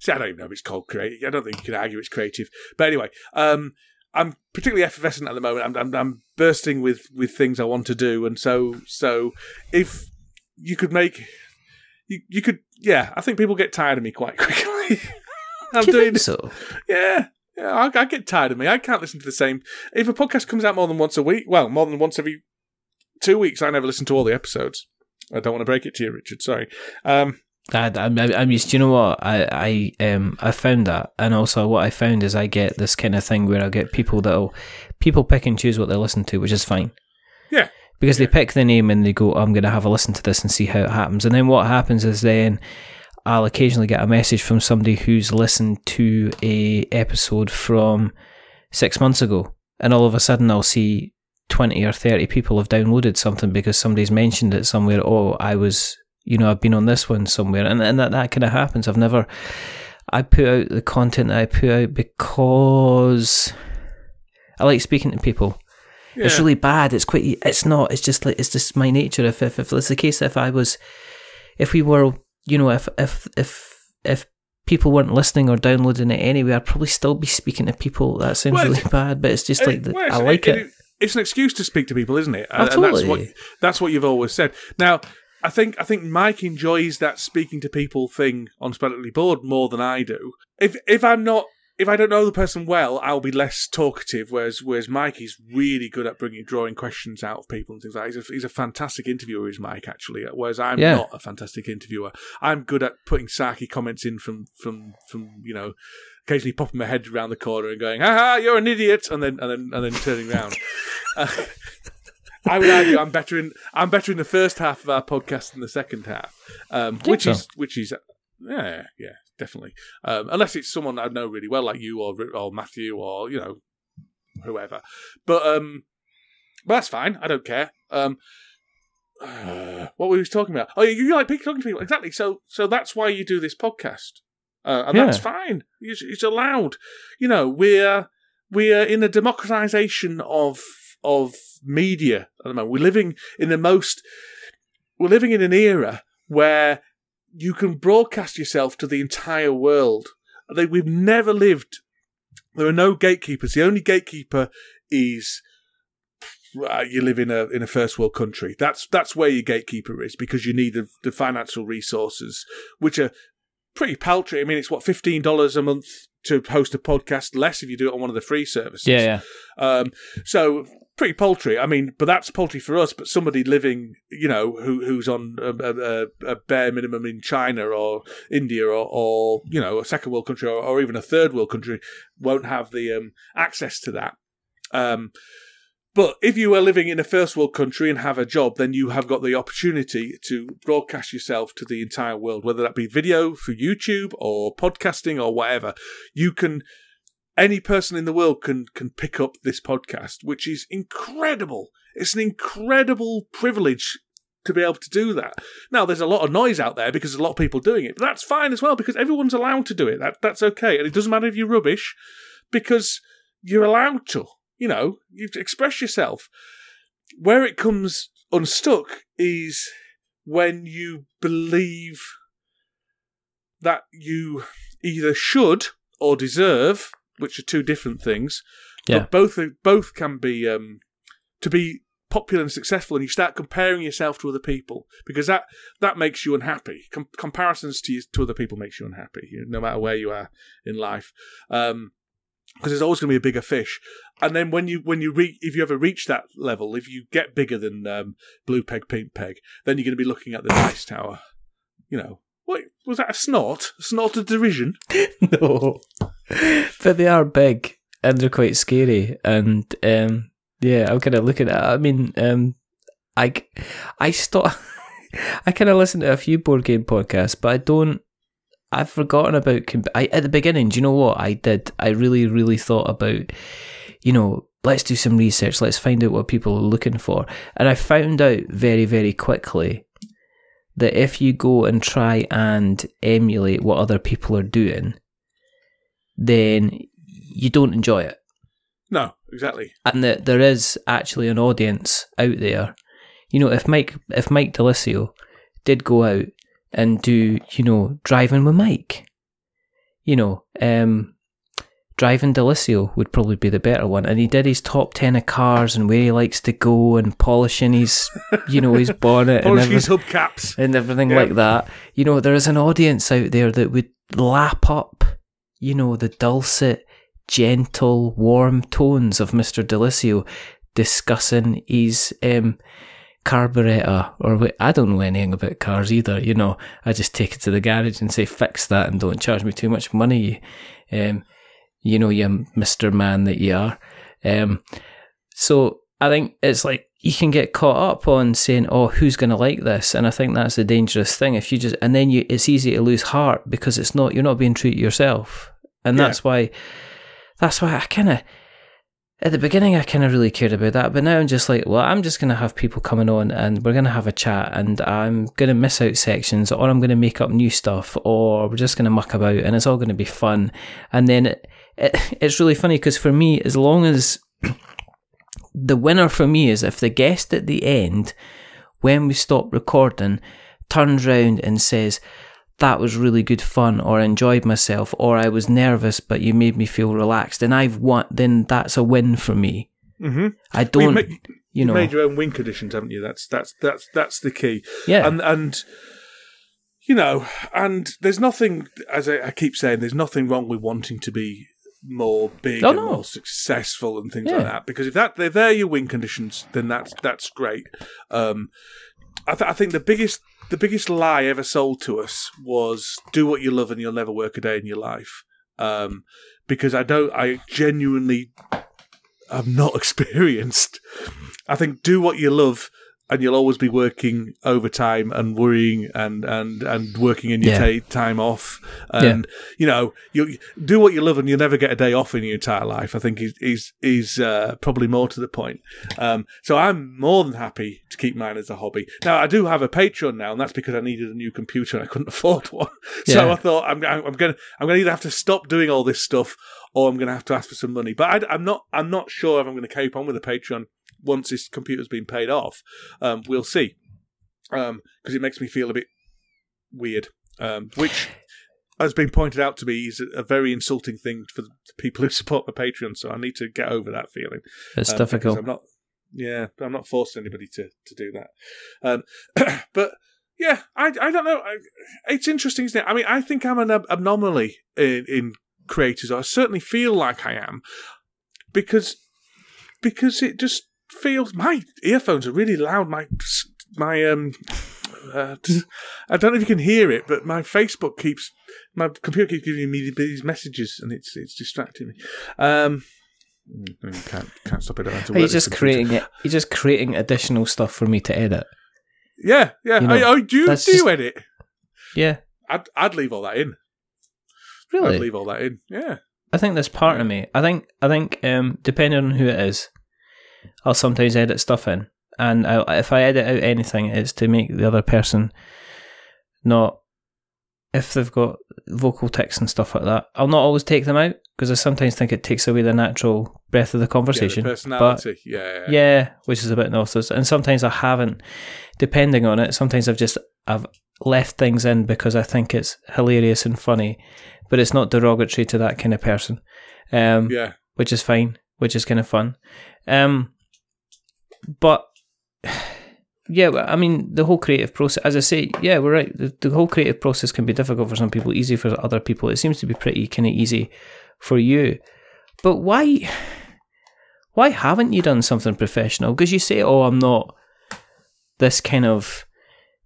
See, I don't even know if it's called creative. I don't think you can argue it's creative. But anyway, um, I'm particularly effervescent at the moment. I'm, I'm I'm bursting with with things I want to do, and so so if you could make you you could yeah, I think people get tired of me quite *laughs* quickly. I'm Do doing so? yeah. Yeah, I, I get tired of me. I can't listen to the same. If a podcast comes out more than once a week, well, more than once every two weeks, I never listen to all the episodes. I don't want to break it to you, Richard. Sorry. Um, I, I'm, I'm used. Do you know what? I, I, um, I found that, and also what I found is I get this kind of thing where I get people that'll people pick and choose what they listen to, which is fine. Yeah. Because they pick the name and they go, I'm going to have a listen to this and see how it happens. And then what happens is then I'll occasionally get a message from somebody who's listened to a episode from six months ago, and all of a sudden I'll see twenty or thirty people have downloaded something because somebody's mentioned it somewhere. Oh, I was, you know, I've been on this one somewhere, and and that that kind of happens. I've never, I put out the content that I put out because I like speaking to people. It's really bad. It's quite. It's not. It's just like it's just my nature. If if if it's the case, if I was, if we were, you know, if if if if people weren't listening or downloading it anyway, I'd probably still be speaking to people. That sounds Well, really bad, but it's just like the, Well, I like it. It's an excuse to speak to people, isn't it? Oh, and that's what that's what you've always said. Now, I think I think Mike enjoys that speaking to people thing on Sporadically Bored more than I do. If if I'm not if I don't know the person well, I'll be less talkative. Whereas whereas Mike is really good at bringing drawing questions out of people and things like that. He's a, he's a fantastic interviewer, is Mike actually. Whereas I'm Yeah. not a fantastic interviewer. I'm good at putting sarky comments in from from from you know occasionally popping my head around the corner and going, "Ha ha, you're an idiot," and then and then and then turning around. Uh, I would argue I'm better in I'm better in the first half of our podcast than the second half, um, which so? is which is yeah yeah definitely um, unless it's someone I know really well like you or or Matthew or you know whoever, but um, but that's fine. I don't care. Um, uh, *sighs* what were we talking about? Oh, you, you like talking to people exactly. So so that's why you do this podcast, uh, and that's fine. It's, it's allowed. You know, we're we're in a democratization of of media at the moment. We're living in the most we're living in an era where you can broadcast yourself to the entire world. They- We've never lived. There are no gatekeepers. The only gatekeeper is uh, you live in a in a first world country. That's that's where your gatekeeper is because you need the, the financial resources, which are pretty paltry. I mean, it's what fifteen dollars a month to host a podcast, less if you do it on one of the free services. Yeah, yeah. Um, so pretty paltry. I mean, but that's paltry for us. But somebody living, you know, who who's on a, a, a bare minimum in China or India or, or you know a second world country or, or even a third world country won't have the um, access to that. Um, but if you are living in a first world country and have a job, then you have got the opportunity to broadcast yourself to the entire world, whether that be video for YouTube or podcasting or whatever. You can any person in the world can can pick up this podcast, which is incredible. It's an incredible privilege to be able to do that. Now, there's a lot of noise out there because there's a lot of people doing it, but that's fine as well because everyone's allowed to do it. That that's okay, and it doesn't matter if you're rubbish because you're allowed to. You know, you express yourself. Where it comes unstuck is when you believe that you either should or deserve, which are two different things. Yeah. But both both can be um, to be popular and successful, and you start comparing yourself to other people because that that makes you unhappy. Com- comparisons to you, to other people makes you unhappy, you know, no matter where you are in life. Um, because there's always going to be a bigger fish, and then when you when you reach if you ever reach that level, if you get bigger than um, blue peg, pink peg, then you're going to be looking at the dice tower. You know, what was that? A snort? A snort of derision? *laughs* no, *laughs* but they are big and they're quite scary. And um, yeah, I'm kind of looking at. I mean, um, I I stop. *laughs* I kind of listen to a few board game podcasts, but I don't. I've forgotten about. I at the beginning. Do you know what I did? I really, really thought about. You know, let's do some research. Let's find out what people are looking for, and I found out very, very quickly that if you go and try and emulate what other people are doing, then you don't enjoy it. No, exactly. And that there is actually an audience out there. You know, if Mike if Mike DiLisio did go out and do, you know, driving with Mike, you know, um driving DiLisio would probably be the better one. And he did his top ten of cars and where he likes to go and polishing his, you know, his bonnet and, everything, his hubcaps. and everything Yeah. like that. You know, there is an audience out there that would lap up, you know, the dulcet, gentle, warm tones of Mr. DiLisio discussing his um, carburetor or I don't know anything about cars either. You know, I just take it to the garage and say fix that and don't charge me too much money. Um, you know, you Mister Man that you are. Um, so I think it's like you can get caught up on saying, "Oh, who's going to like this?" And I think that's a dangerous thing. If you just and then you, it's easy to lose heart because it's not you're not being true to yourself, and Yeah. that's why. That's why I kind of at the beginning I kind of really cared about that, but now I'm just like, well, I'm just going to have people coming on and we're going to have a chat and I'm going to miss out sections or I'm going to make up new stuff or we're just going to muck about and it's all going to be fun. And then it, it, *laughs* it's really funny because for me, as long as *clears throat* the winner for me is if the guest at the end, when we stop recording, turns round and says, that was really good fun or enjoyed myself or I was nervous but you made me feel relaxed and I've won then that's a win for me. Mm-hmm. I don't ma- you know made your own win conditions, haven't you? That's that's that's that's the key. Yeah. And and you know, and there's nothing as I, I keep saying, there's nothing wrong with wanting to be more big Oh, and no. more successful and things Yeah. like that. Because if that if they're your win conditions, then that's that's great. Um, I, th- I think the biggest the biggest lie ever sold to us was do what you love and you'll never work a day in your life. Um, because I don't, I genuinely have not *laughs* experienced. I think do what you love and you'll always be working overtime and worrying and and and working in your Yeah. ta- time off. And you know you do what you love and you'll never get a day off in your entire life i think is is is uh, probably more to the point. Um, so i'm more than happy to keep mine as a hobby. Now i do have a patreon now and that's because i needed a new computer and i couldn't *laughs* afford one. So Yeah. i thought i'm i'm gonna i'm gonna either have to stop doing all this stuff or i'm gonna have to ask for some money. But I, i'm not i'm not sure if i'm gonna keep on with the patreon once this computer's been paid off um, we'll see because it makes me feel a bit weird, um, which has been pointed out to me is a, very insulting thing for the people who support my Patreon. So I need to get over that feeling. it's um, difficult. I'm not, yeah, I'm not forcing anybody to to do that. Um, *clears throat* but yeah, I I don't know. It's interesting, isn't it? I mean, I think I'm an ab- anomaly in, in creators. I certainly feel like I am because because it just feels my earphones are really loud. My my um. Uh, I don't know if you can hear it, but my Facebook keeps my computer keeps giving me these messages, and it's it's distracting me. Um, mm, can't can't stop it. Are you work this just computer. creating it? You're just creating additional stuff for me to edit. Yeah, yeah. You know, I, I do that's do just- edit. Yeah, I'd I'd leave all that in. really. I'd leave all that in. Yeah. I think that's part of me. I think I think um, depending on who it is, I'll sometimes edit stuff in, and I, if I edit out anything, it's to make the other person not if they've got vocal tics and stuff like that. I'll not always take them out because I sometimes think it takes away the natural breath of the Yeah, the conversation. personality. yeah, yeah. yeah. yeah, which is a bit nauseous. And sometimes I haven't, depending on it. Sometimes I've just I've left things in because I think it's hilarious and funny, but it's not derogatory to that kind of person. Um, Yeah. which is fine, which is kind of fun. Um, but yeah, I mean, the whole creative process, as I say, yeah, we're right. The, the whole creative process can be difficult for some people, easy for other people. It seems to be pretty kind of easy for you. But why, why haven't you done something professional? Because you say, oh, I'm not this kind of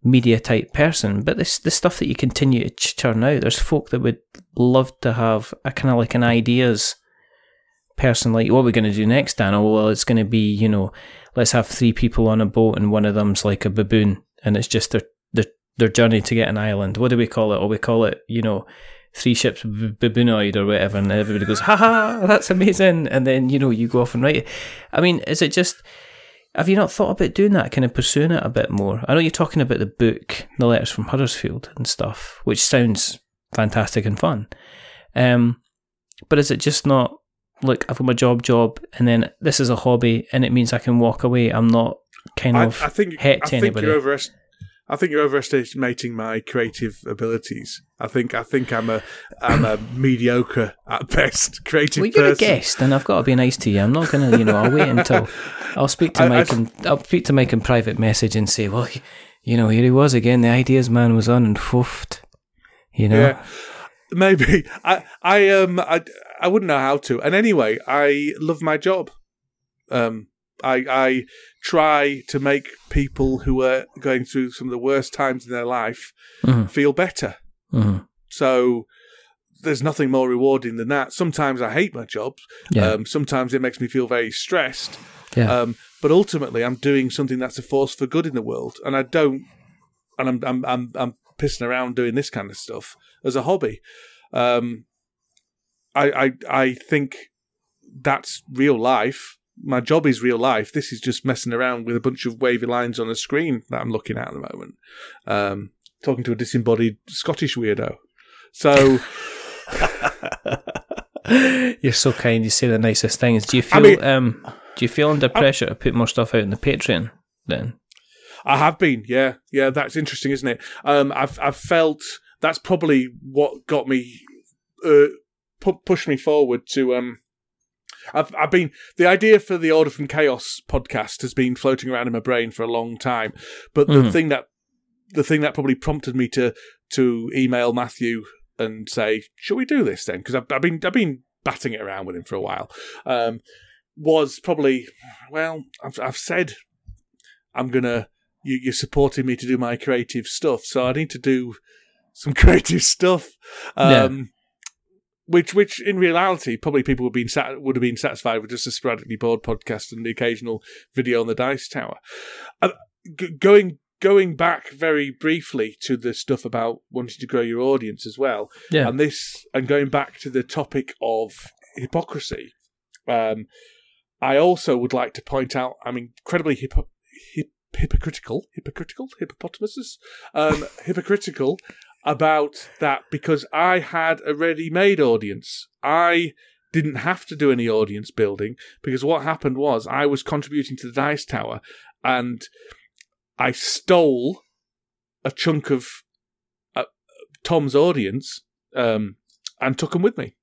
media type person, but this the stuff that you continue to churn out. There's folk that would love to have a kind of like an ideas person like what are we going to do next dan oh well it's going to be you know let's have three people on a boat and one of them's like a baboon and it's just their their, their journey to get an island. What do we call it? Or we call it you know three ships b- baboonoid or whatever and everybody goes ha ha that's amazing. And then you know you go off and write it. I mean is it just have you not thought about doing that kind of pursuing it a bit more? I know you're talking about the book the letters from huddersfield and stuff which sounds fantastic and fun. Um but is it just not look, I've got my job, job, and then this is a hobby, and it means I can walk away. I'm not kind of I think het I to think anybody. you're overest- I think you're overestimating my creative abilities. I think I think I'm a I'm a *laughs* mediocre at best *laughs* creative Well, you're a guest, and I've got to be nice to you. I'm not gonna, you know, I'll wait until *laughs* I'll speak to I- I- Mike and I'll speak to Mike in private message and say, well, you know, here he was again. The ideas man was on and foofed. You know, Yeah, maybe I I um I I wouldn't know how to. And anyway, I love my job. Um, I I try to make people who are going through some of the worst times in their life Mhm. feel better. Mhm. So there's nothing more rewarding than that. Sometimes I hate my job. yeah, Um, sometimes it makes me feel very stressed. yeah, Um, but ultimately, I'm doing something that's a force for good in the world, and I don't. And I'm I'm I'm, I'm pissing around doing this kind of stuff as a hobby. Um, I I I think that's real life. My job is real life. This is just messing around with a bunch of wavy lines on a screen that I'm looking at at the moment. Um, talking to a disembodied Scottish weirdo. So *laughs* You're so kind. You say the nicest things. Do you feel I mean- um? Do you feel under pressure to put more stuff out in the Patreon? Then I have been, yeah, yeah. That's interesting, isn't it? Um, I've I've felt that's probably what got me, uh, pu- pushed me forward to um. I've I've been the idea for the Order from Chaos podcast has been floating around in my brain for a long time, but the Mhm. thing that the thing that probably prompted me to to email Matthew and say, "Should we do this then?" Because I've, I've been I've been batting it around with him for a while. Um, was probably well, I've I've said I'm gonna you, you're supporting me to do my creative stuff, so I need to do some *laughs* creative stuff. Um, Which, which in reality, probably people would, been sat, would have been satisfied with just a sporadically bored podcast and the occasional video on the Dice Tower. Uh, g- going going back very briefly to the stuff about wanting to grow your audience as well, yeah, and this and going back to the topic of hypocrisy um, i also would like to point out i'm incredibly hypo- hip- hypocritical hypocritical hippopotamuses um, hypocritical about that because i had a ready-made audience i didn't have to do any audience building because what happened was i was contributing to the dice tower and i stole a chunk of uh, tom's audience um, and took them with me.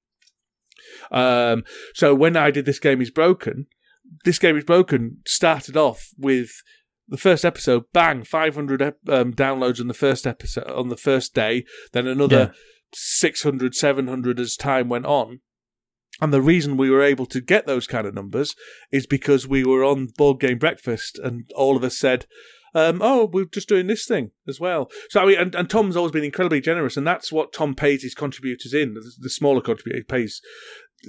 Um, so when I did this game is broken, this game is broken started off with the first episode, bang, 500 um, downloads on the first episode on the first day, then another 600, 700 as time went on. And the reason we were able to get those kind of numbers is because we were on Board Game Breakfast and all of us said, um, oh, we're just doing this thing as well. So I mean, and, and Tom's always been incredibly generous, and that's what Tom pays his contributors in. The, the smaller contributor he pays.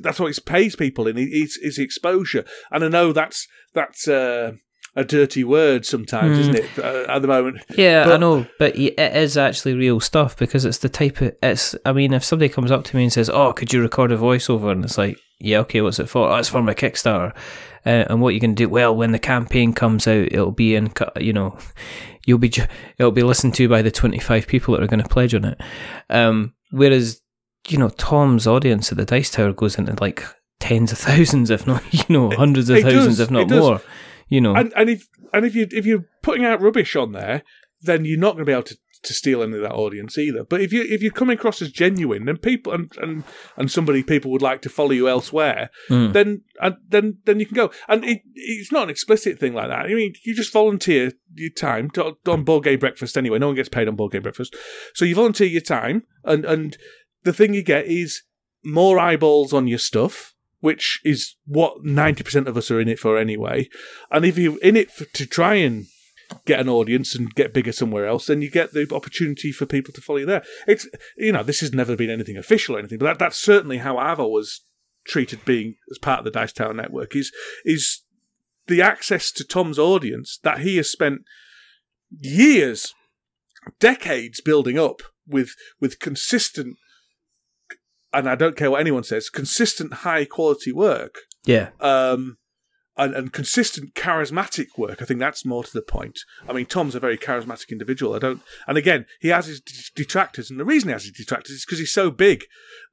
That's what he pays people in. Is is exposure, and I know that's that's uh, a dirty word sometimes, Mm. isn't it? Uh, at the moment, yeah, I but- know, but it is actually real stuff because it's the type of it's. I mean, if somebody comes up to me and says, "Oh, could you record a voiceover?" and it's like, "Yeah, okay, what's it for?" Oh, it's for my Kickstarter. Uh, and what you can do? Well, when the campaign comes out, it'll be in. You know, *laughs* you'll be it'll be listened to by the twenty five people that are going to pledge on it. Um, whereas, you know, Tom's audience at the Dice Tower goes into like tens of thousands, if not, *laughs* you know, hundreds of It does, thousands, if it not does. You know, and and if and if you if you're putting out rubbish on there, then you're not going to be able to, to steal any of that audience either. But if you if you're coming across as genuine, and people and and, and somebody people would like to follow you elsewhere, Mm. then and then then you can go. And it, it's not an explicit thing like that. I mean, you just volunteer your time to, on board game breakfast anyway. No one gets paid on board game breakfast, so you volunteer your time, and and the thing you get is more eyeballs on your stuff. Which is what ninety percent of us are in it for anyway, and if you're in it for, to try and get an audience and get bigger somewhere else, then you get the opportunity for people to follow you there. It's you know this has never been anything official or anything, but that, that's certainly how I've always treated being as part of the Dice Tower network is is the access to Tom's audience that he has spent years, decades building up with with consistent, and I don't care what anyone says, consistent high quality work yeah, um, and, and consistent charismatic work. I think that's more to the point. I mean, Tom's a very charismatic individual. I don't, and again, he has his detractors, and the reason he has his detractors is because he's so big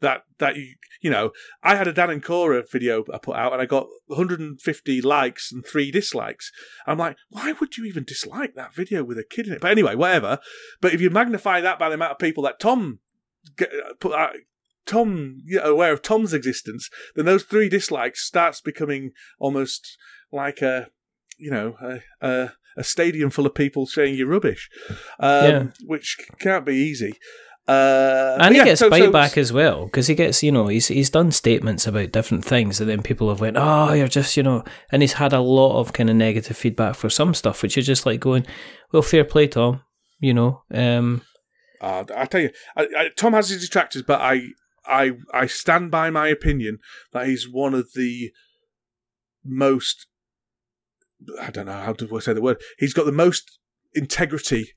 that that you you know, I had a Dan and Cora video I put out, and I got 150 likes and three dislikes. I'm like, why would you even dislike that video with a kid in it? But anyway, whatever. But if you magnify that by the amount of people that Tom get, put out, Tom you know, aware of Tom's existence, then those three dislikes starts becoming almost like a you know a, a, a stadium full of people saying you're rubbish, um, yeah. which can't be easy. Uh, and he yeah, gets so, bite so, as well because he gets you know he's he's done statements about different things and then people have went oh you're just you know and he's had a lot of kind of negative feedback for some stuff which is just like going well fair play Tom you know um uh, I tell you I, I, Tom has his detractors but I I I stand by my opinion that he's one of the most I don't know how to say the word. He's got the most integrity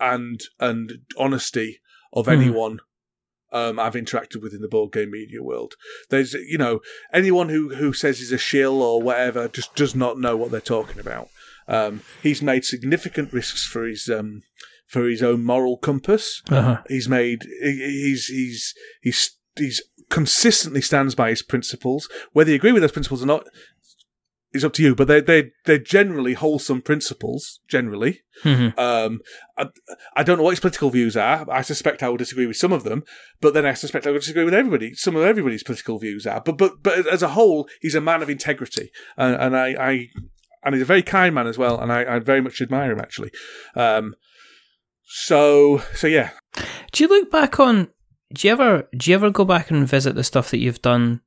and and honesty of mm. anyone um, I've interacted with in the board game media world. There's, you know, anyone who, who says he's a shill or whatever just does not know what they're talking about. Um, he's made significant risks for his um, for his own moral compass. Uh-huh. He's made he's he's he's he's consistently stands by his principles. Whether you agree with those principles or not is up to you. But they they they're generally wholesome principles. Generally, mm-hmm. um, I, I don't know what his political views are. I suspect I will disagree with some of them, but then I suspect I will disagree with everybody. Some of everybody's political views are. But but but as a whole, he's a man of integrity, and, and I, I and he's a very kind man as well, and I, I very much admire him actually. Um, so so yeah. Do you look back on? Do you ever do you ever go back and visit the stuff that you've done?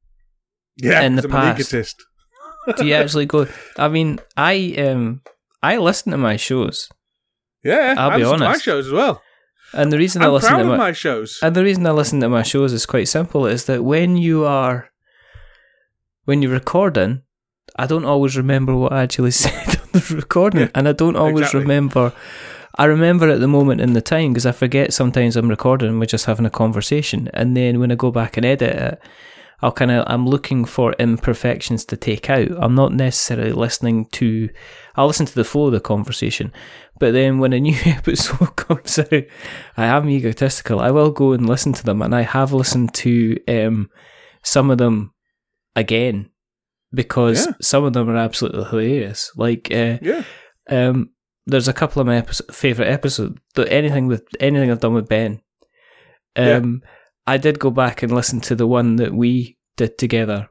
Yeah, in the past. *laughs* do you actually go? I mean, I um I listen to my shows. Yeah, I'll I be honest. my shows as well. And the reason I'm I listen proud to my, my, shows, and the reason I listen to my shows is quite simple: is that when you are when you're recording, I don't always remember what I actually *laughs* said on the recording, and I don't always exactly. remember I remember at the moment in the time because I forget sometimes I'm recording and we're just having a conversation, and then when I go back and edit it, I'll kind of I'm looking for imperfections to take out. I'm not necessarily listening to. I'll listen to the flow of the conversation, but then when a new *laughs* episode comes out, I am egotistical. I will go and listen to them, and I have listened to um, some of them again because yeah. some of them are absolutely hilarious. Like, uh, yeah. Um, there's a couple of my episode, favorite episodes. Anything with anything I've done with Ben. Um, yeah. I did go back and listen to the one that we did together,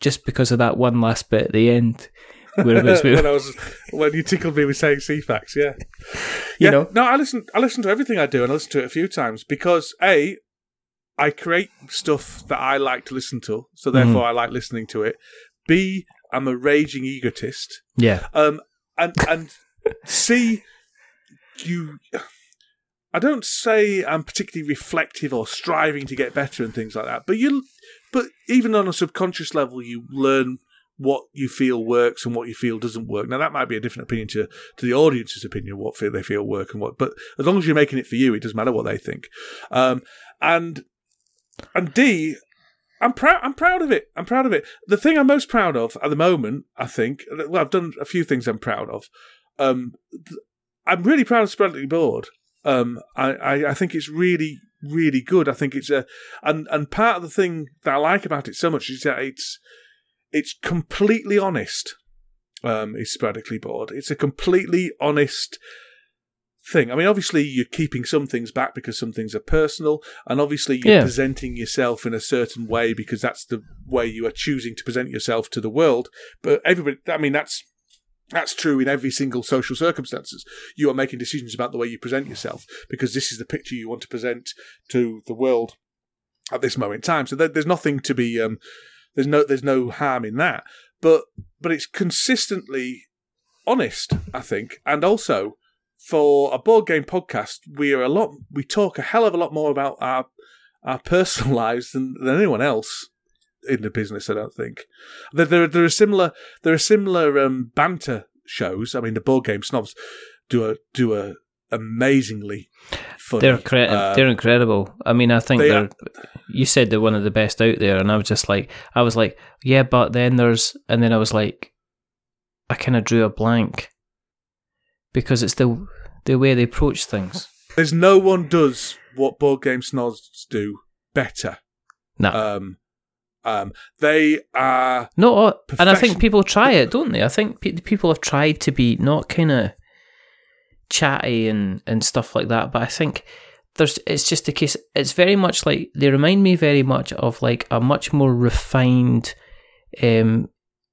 just because of that one last bit at the end. *laughs* when, I was, when you tickled me with saying CFAX, yeah, you yeah, know. No, I listen. I listen to everything I do, and I listen to it a few times because a, I create stuff that I like to listen to, so therefore mm. I like listening to it. B, I'm a raging egotist. Yeah. Um, and and see you I don't say I'm particularly reflective or striving to get better and things like that, but you but even on a subconscious level you learn what you feel works and what you feel doesn't work. Now that might be a different opinion to, to the audience's opinion, what feel they feel work and what but as long as you're making it for you, it doesn't matter what they think. Um, and and D, I'm proud. I'm proud of it. I'm proud of it. The thing I'm most proud of at the moment, I think, well, I've done a few things I'm proud of. Um, I'm really proud of Sporadically Bored. Um, I, I, I think it's really, really good. I think it's a, and and part of the thing that I like about it so much is that it's it's completely honest. Um, is sporadically bored. It's a completely honest thing. I mean, obviously you're keeping some things back because some things are personal, and obviously you're yeah. presenting yourself in a certain way because that's the way you are choosing to present yourself to the world. But everybody, I mean, that's that's true in every single social circumstances. You are making decisions about the way you present yourself because this is the picture you want to present to the world at this moment in time. So there, there's nothing to be um, there's no there's no harm in that. But but it's consistently honest, I think, and also for a board game podcast, we are a lot we talk a hell of a lot more about our our *laughs* personal lives than, than anyone else in the business. I don't think there there, there are similar there are similar um, banter shows. I mean, the board game snobs do a do a amazingly funny. They're cre- uh, they're incredible. I mean, I think they are You said they're one of the best out there, and I was just like, I was like, yeah, but then there's, and then I was like, I kind of drew a blank because it's the the way they approach things. There's no one does what board game snobs do better. No, Um, um, they are no, all- and I think people try it, don't they? I think pe- people have tried to be not kind of chatty and and stuff like that, but I think there's it's just a case. It's very much like they remind me very much of like a much more refined, um,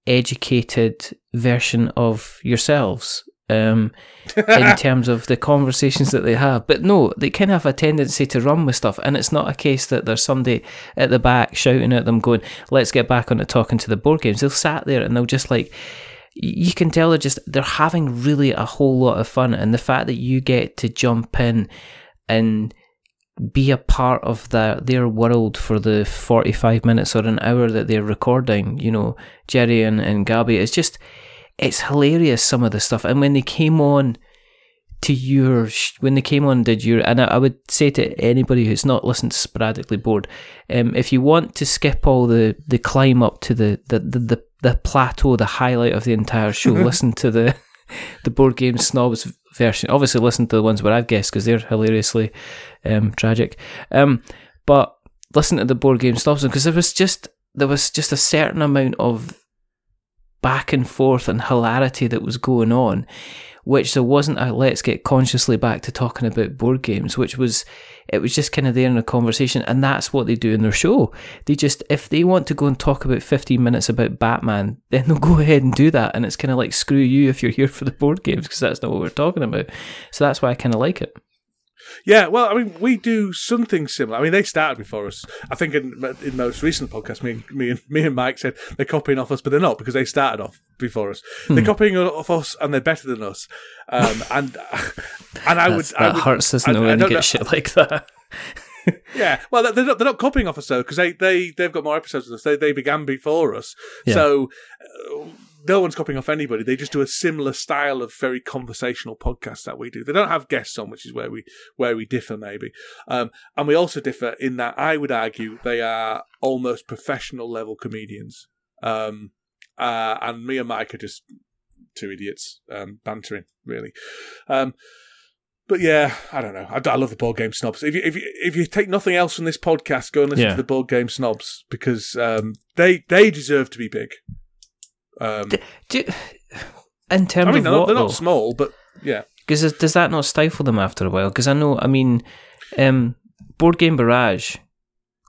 educated version of yourselves. Um, *laughs* in terms of the conversations that they have. But no, they kind of have a tendency to run with stuff, and it's not a case that there's somebody at the back shouting at them, going, "Let's get back on to talking to the board games." They'll sat there and they'll just like. You can tell they're just they're having really a whole lot of fun, and the fact that you get to jump in and be a part of their their world for the forty five minutes or an hour that they're recording, you know, Jerry and, and Gabby, it's just it's hilarious some of the stuff. And when they came on to your when they came on did your and I, I would say to anybody who's not listened to sporadically bored um, if you want to skip all the the climb up to the the, the, the, the plateau the highlight of the entire show *laughs* listen to the the board game snobs version obviously listen to the ones where I've guessed because they're hilariously um, tragic um, but listen to the board game snobs because there was just there was just a certain amount of back and forth and hilarity that was going on, which there wasn't a let's get consciously back to talking about board games, which was it was just kind of there in a conversation, and that's what they do in their show. They just if they want to go and talk about fifteen minutes about Batman, *laughs* then they'll go ahead and do that, and it's kind of like screw you if you're here for the board games because that's not what we're talking about. So that's why I kind of like it. Yeah, well, I mean, we do something similar. I mean, they started before us. I think in in most recent podcasts, me, and- me and me and Mike said they're copying off us, but they're not because they started off before us. They're Hmm. copying off us, and they're better than us. Um, *laughs* and and I would, That's- I that would, hurts, I- it, you get know- shit like that. *laughs* Yeah, well, they're not, they're not copying off us though because they they they've got more episodes than us. They they began before us, Yeah. so uh, no one's copying off anybody. They just do a similar style of very conversational podcast that we do. They don't have guests on, which is where we where we differ maybe, um, and we also differ in that I would argue they are almost professional level comedians, um, uh, and me and Mike are just two idiots um, bantering really. Um, but yeah, I don't know. I, I love the board game snobs. If you, if you if you take nothing else from this podcast, go and listen Yeah. to the board game snobs because um, they they deserve to be big. Um, Do, in terms I mean, of they're not, what, they're though? not small, but yeah, Because does that not stifle them after a while? Because I know, I mean, um, Board Game Barrage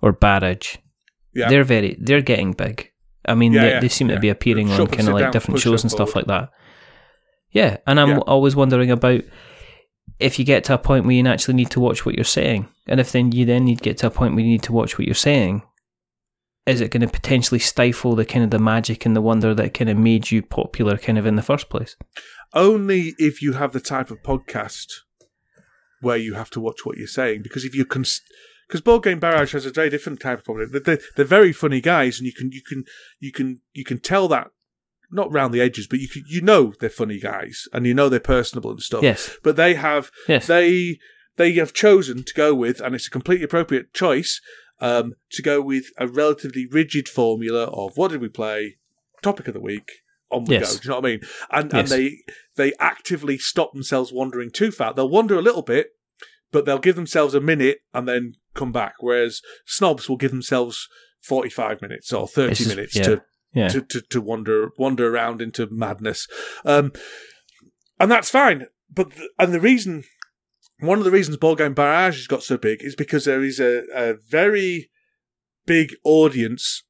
or Barrage, yeah. they're very, they're getting big. I mean, Yeah, they, yeah, they seem to be appearing on kind of like down, different shows and stuff like that. Yeah, and I'm always wondering about if you get to a point where you actually need to watch what you're saying, and if then you then need to get to a point where you need to watch what you're saying, is it going to potentially stifle the kind of the magic and the wonder that kind of made you popular, kind of in the first place? only if you have the type of podcast where you have to watch what you're saying. Because if you can, because Board Game Barrage has a very different type of problem. They're, they're, they're very funny guys, and you can you can you can you can tell that not round the edges, but you can, you know they're funny guys, and you know they're personable and stuff. Yes. but they have Yes. they they have chosen to go with, and it's a completely appropriate choice um, to go with a relatively rigid formula of what did we play, topic of the week, on we Yes. go. Do you know what I mean? And Yes. and they they actively stop themselves wandering too far. They'll wander a little bit, but they'll give themselves a minute and then come back. Whereas snobs will give themselves forty five minutes or thirty minutes yeah. to Yeah. to, to, to wander wander around into madness, um, and that's fine. But and the reason, one of the reasons Board Game Barrage has got so big is because there is a, a very big audience,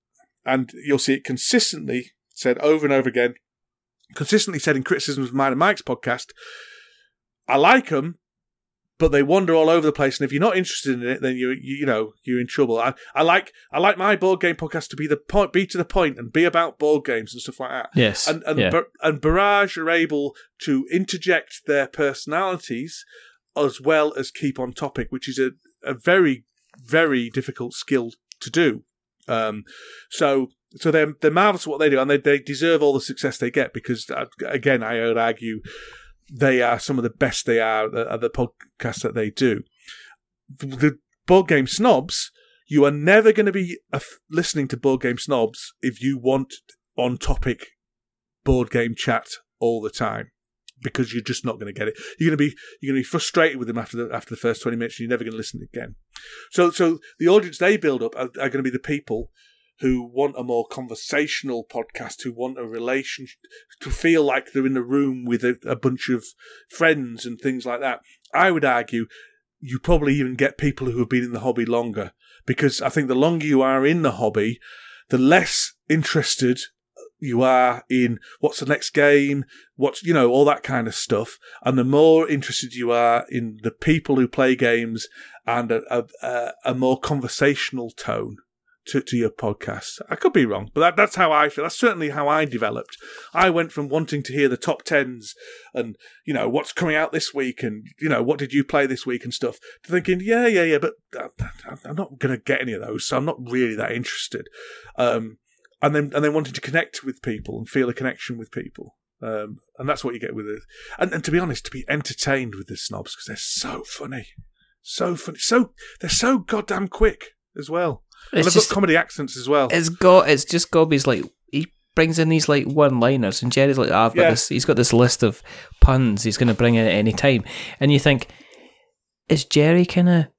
and you'll see it consistently said over and over again, consistently said in criticisms of mine and Mike's podcast. I like them, but they wander all over the place. And if you're not interested in it, then you you, you know you're in trouble. I, I like I like my board game podcast to be the point, be to the point, and be about board games and stuff like that. Yes. And and yeah. And Barrage are able to interject their personalities as well as keep on topic, which is a, a very very difficult skill to do. Um, so so they're they're marvelous at what they do, and they they deserve all the success they get because uh, again, I would argue they are some of the best they are at, the podcasts that they do. The, the board game snobs, you are never going to be uh, listening to board game snobs if you want on topic board game chat all the time because you're just not going to get it. You're going to be you're going to be frustrated with them after the after the first twenty minutes. and You're never going to listen again. So so the audience they build up are, are going to be the people who want a more conversational podcast, who want a relation to feel like they're in a room with a, a bunch of friends and things like that. I would argue you probably even get people who have been in the hobby longer because I think the longer you are in the hobby, the less interested you are in what's the next game, what's, you know, all that kind of stuff. And the more interested you are in the people who play games and a, a, a more conversational tone to, to your podcast. I could be wrong, but that, that's how I feel. That's certainly how I developed. I went from wanting to hear the top tens and, you know, what's coming out this week and, you know, what did you play this week and stuff to thinking, yeah, yeah, yeah, but I'm not going to get any of those. So I'm not really that interested. Um, and then, and then wanting to connect with people and feel a connection with people. Um, and that's what you get with it. And, and to be honest, to be entertained with the snobs because they're so funny, so funny, so they're so goddamn quick as well. And It's they've just- got comedy accents as well. It's got it's just Gobby's like he brings in these like one liners and Jerry's like, oh, I've got Yeah. this he's got this list of puns he's gonna bring in at any time. And you think, is Jerry kinda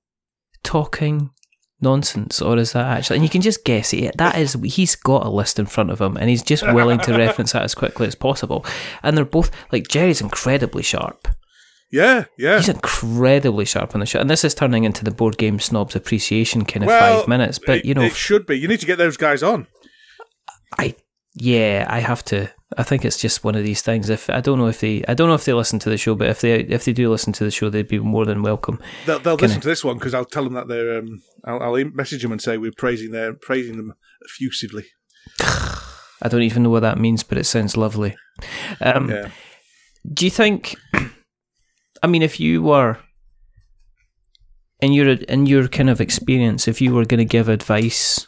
talking nonsense or is that actually and you can just guess it that is he's got a list in front of him and he's just willing to *laughs* reference that as quickly as possible and they're both like jerry's incredibly sharp Yeah, yeah. he's incredibly sharp on the show and this is turning into the board game snobs appreciation kind of well, five minutes but you know it should be. You need to get those guys on. I yeah, I have to. I think it's just one of these things. If I don't know if they, I don't know if they listen to the show, but if they if they do listen to the show, they'd be more than welcome. They'll, they'll listen to this one because I'll tell them that they're. Um, I'll, I'll message them and say we're praising their praising them effusively. *sighs* I don't even know what that means, but it sounds lovely. Um, Yeah. Do you think? *clears throat* I mean, if you were in your in your kind of experience, if you were going to give advice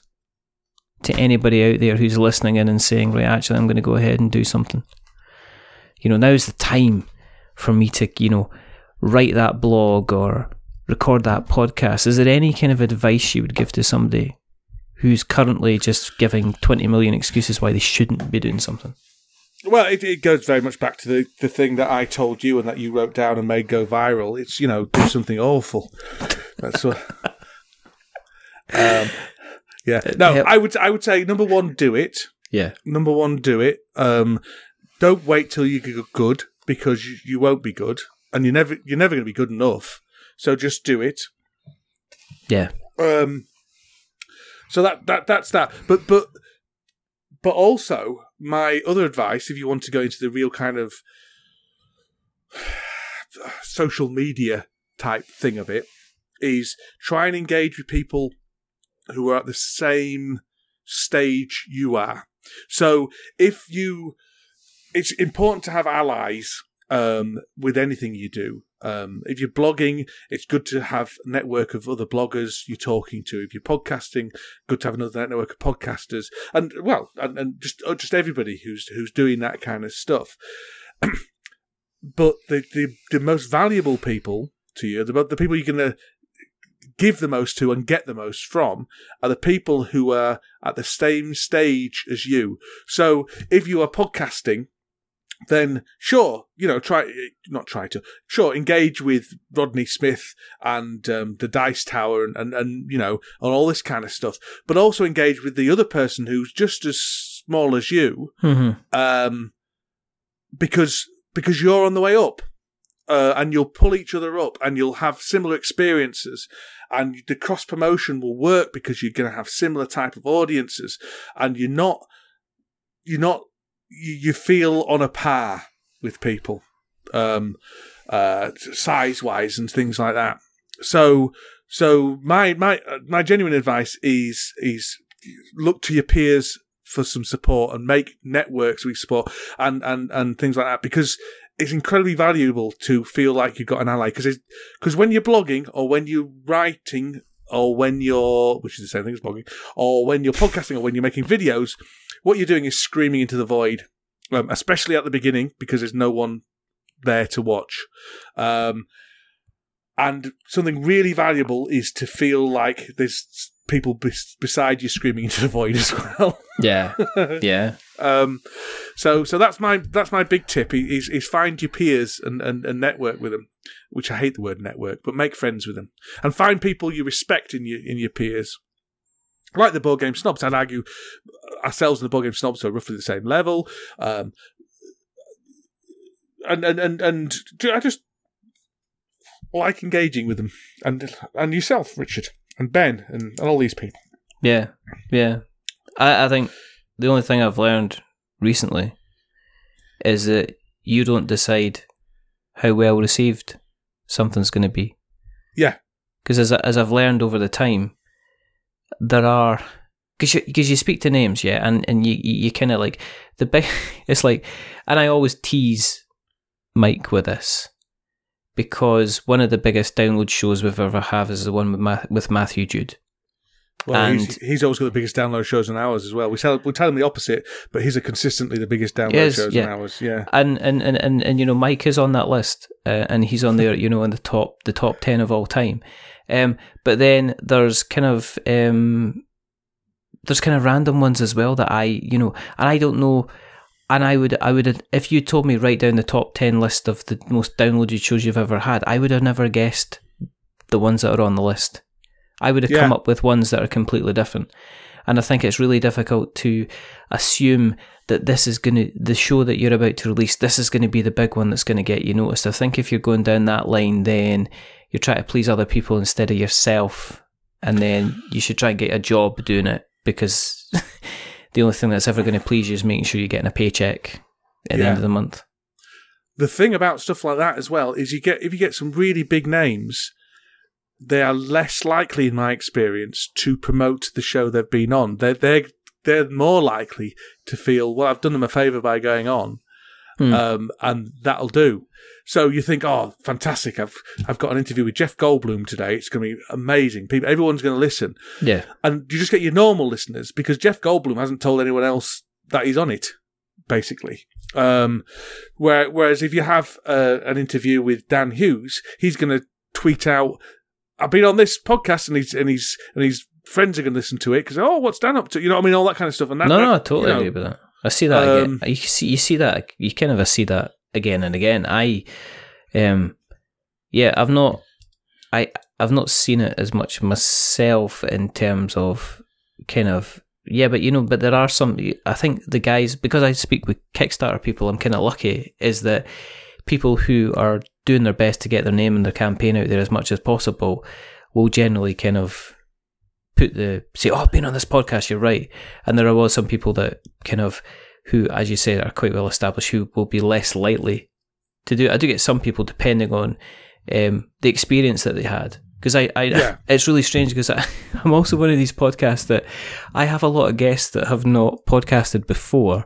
to anybody out there who's listening in and saying, "Right, actually, I'm going to go ahead and do something," you know, now's the time for me to, you know, write that blog or record that podcast. Is there any kind of advice you would give to somebody who's currently just giving 20 million excuses why they shouldn't be doing something? Well, it, it goes very much back to the, the thing that I told you and that you wrote down and made go viral. It's you know do something awful. That's what. *laughs* um, yeah. No, Yep. I would I would say number one, do it. Yeah. Number one, do it. Um, don't wait till you get good because you, you won't be good, and you're never you're never going to be good enough. So just do it. Yeah. Um, so that that that's that. But but but also my other advice, if you want to go into the real kind of *sighs* social media type thing of it, is try and engage with people who are at the same stage you are. So if you, it's important to have allies um, with anything you do. Um, if you're blogging, it's good to have a network of other bloggers you're talking to. If you're podcasting, good to have another network of podcasters, and well, and, and just uh, just everybody who's who's doing that kind of stuff. *clears throat* but the, the the most valuable people to you, the the people you're going to give the most to and get the most from, are the people who are at the same stage as you. So if you are podcasting then sure, you know, try not try to sure engage with Rodney Smith and um, the Dice Tower and, and and you know and all this kind of stuff, but also engage with the other person who's just as small as you, Mm-hmm. um, because because you're on the way up. Uh, and you'll pull each other up and you'll have similar experiences and the cross promotion will work because you're going to have similar type of audiences and you're not you're not you, you feel on a par with people um uh size wise and things like that. So so my my uh, my genuine advice is is look to your peers for some support and make networks with support and and and things like that because it's incredibly valuable to feel like you've got an ally because because when you're blogging or when you're writing or when you're which is the same thing as blogging or when you're podcasting or when you're making videos what you're doing is screaming into the void um, especially at the beginning because there's no one there to watch um, and something really valuable is to feel like there's people bes- beside you screaming into the void *laughs* as well. Yeah, *laughs* yeah, Um, so so that's my that's my big tip is, is find your peers and, and, and network with them, which I hate the word network, but make friends with them and find people you respect in your in your peers. Like the board game snobs, I'd argue ourselves and the board game snobs are roughly the same level. Um, and and and and I just like engaging with them and and yourself, Richard and Ben and, and all these people. yeah, yeah. I, I think the only thing I've learned recently is that you don't decide how well received something's going to be. Yeah. Because as as I've learned over the time, there are because you, cause you speak to names, yeah, and and you you, you kind of like the big. *laughs* It's like, and I always tease Mike with this because one of the biggest download shows we've ever have is the one with Ma- with Matthew Jude. Well, And- he's, he's always got the biggest download shows on ours as well. We tell we tell him the opposite, but he's are consistently the biggest download Yes, shows yeah. on ours. Yeah, and and, and, and, and you know Mike is on that list, uh, and he's on there, you know, in the top the top ten of all time. Um, but then there's kind of um, there's kind of random ones as well that I you know, and I don't know. And I would, I would, if you told me write down the top ten list of the most downloaded shows you've ever had, I would have never guessed the ones that are on the list. I would have Yeah. come up with ones that are completely different. And I think it's really difficult to assume that this is going to, the show that you're about to release, this is going to be the big one that's going to get you noticed. I think if you're going down that line, then you're trying to please other people instead of yourself. And then you should try and get a job doing it because *laughs* the only thing that's ever going to please you is making sure you're getting a paycheck at the end of the month. the thing about stuff like that as well is you get if you get some really big names, they are less likely, in my experience, to promote the show they've been on. They're they're they're more likely to feel well. I've done them a favour by going on, Hmm. um, and that'll do. So you think, oh, fantastic! I've I've got an interview with Jeff Goldblum today. It's going to be amazing. People, everyone's going to listen. Yeah. and you just get your normal listeners because Jeff Goldblum hasn't told anyone else that he's on it, basically. Um, where, whereas if you have uh, an interview with Dan Hughes, he's going to tweet out, "I've been on this podcast," and he's and he's and his friends are going to listen to it because oh, what's Dan up to? You know what I mean? All that kind of stuff. And that, no, that- no, I totally you know, agree with that. I see that Um. You see, you see that. You kind of see that again and again. I, um, yeah, I've not, I, I've not seen it as much myself in terms of kind of yeah, but you know, but there are some. I think the guys because I speak with Kickstarter people, I'm kind of lucky. Is that people who are doing their best to get their name and their campaign out there as much as possible will generally kind of put the say, "Oh, I've been on this podcast." You're right, and there was some people that kind of who, as you say, are quite well established, who will be less likely to do. it. I do get some people depending on um, the experience that they had. Because I, I Yeah. *laughs* it's really strange because *laughs* I'm also one of these podcasts that I have a lot of guests that have not podcasted before,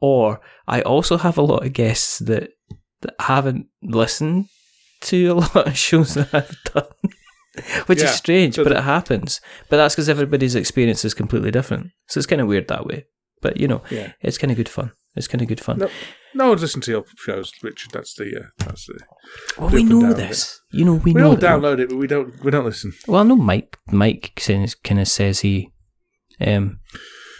or I also have a lot of guests that that haven't listened to a *laughs* lot of shows that I've done, which Yeah. is strange, but the- it happens. But that's because everybody's experience is completely different, so it's kind of weird that way. But you know, Yeah. it's kind of good fun. It's kind of good fun. No, no one's listened to your shows, Richard. That's the uh, that's the. well, we know this. You know, we, We know all that- download it, but we don't we don't listen. Well, I know Mike. Mike kind of says he um,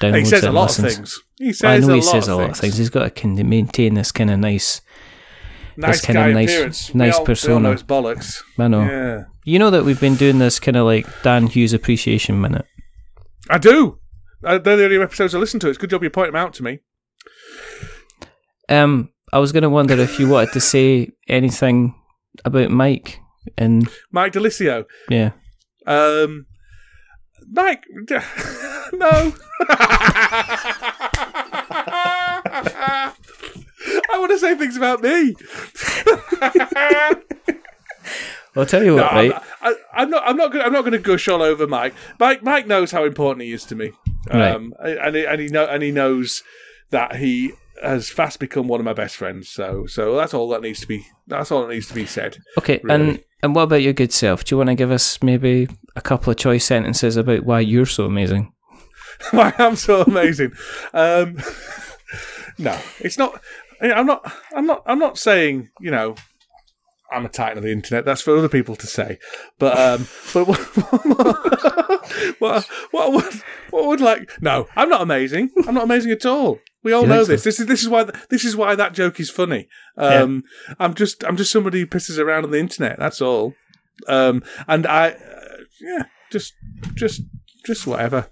downloads He says a lot listens. of things. He says I know a he lot says of a lot of things. He's got to kind of maintain this kind of nice. Nice kind of nice- appearance. nice we all, We all persona. bollocks. I know. Yeah, You know that we've been doing this kind of like Dan Hughes appreciation minute. I do. Uh, they're the only episodes I listen to. It's a good job you point them out to me. Um, I was going to wonder if you wanted to say anything about Mike and Mike DiLisio. yeah. Um, Mike, *laughs* no. *laughs* I want to say things about me. *laughs* I'll tell you what, I'm, not, I, I'm not. I'm not. Gonna, I'm not going to gush all over Mike. Mike. Mike knows how important he is to me, um, and he, and he know and he knows that he has fast become one of my best friends. So so that's all that needs to be. That's all that needs to be said. Okay, really. and and what about your good self? Do you want to give us maybe a couple of choice sentences about why you're so amazing? *laughs* Why I am so amazing. Um, *laughs* no, it's not. I'm not. I'm not. I'm not saying. You know. I'm a titan of the internet. That's for other people to say. But um, *laughs* but what what, what, what, what would like? No, I'm not amazing. I'm not amazing at all. We all You know think so? this. This is this is why this is why that joke is funny. Um, I'm just I'm just somebody who pisses around on the internet. That's all. Um, and I, uh, yeah, just just just whatever.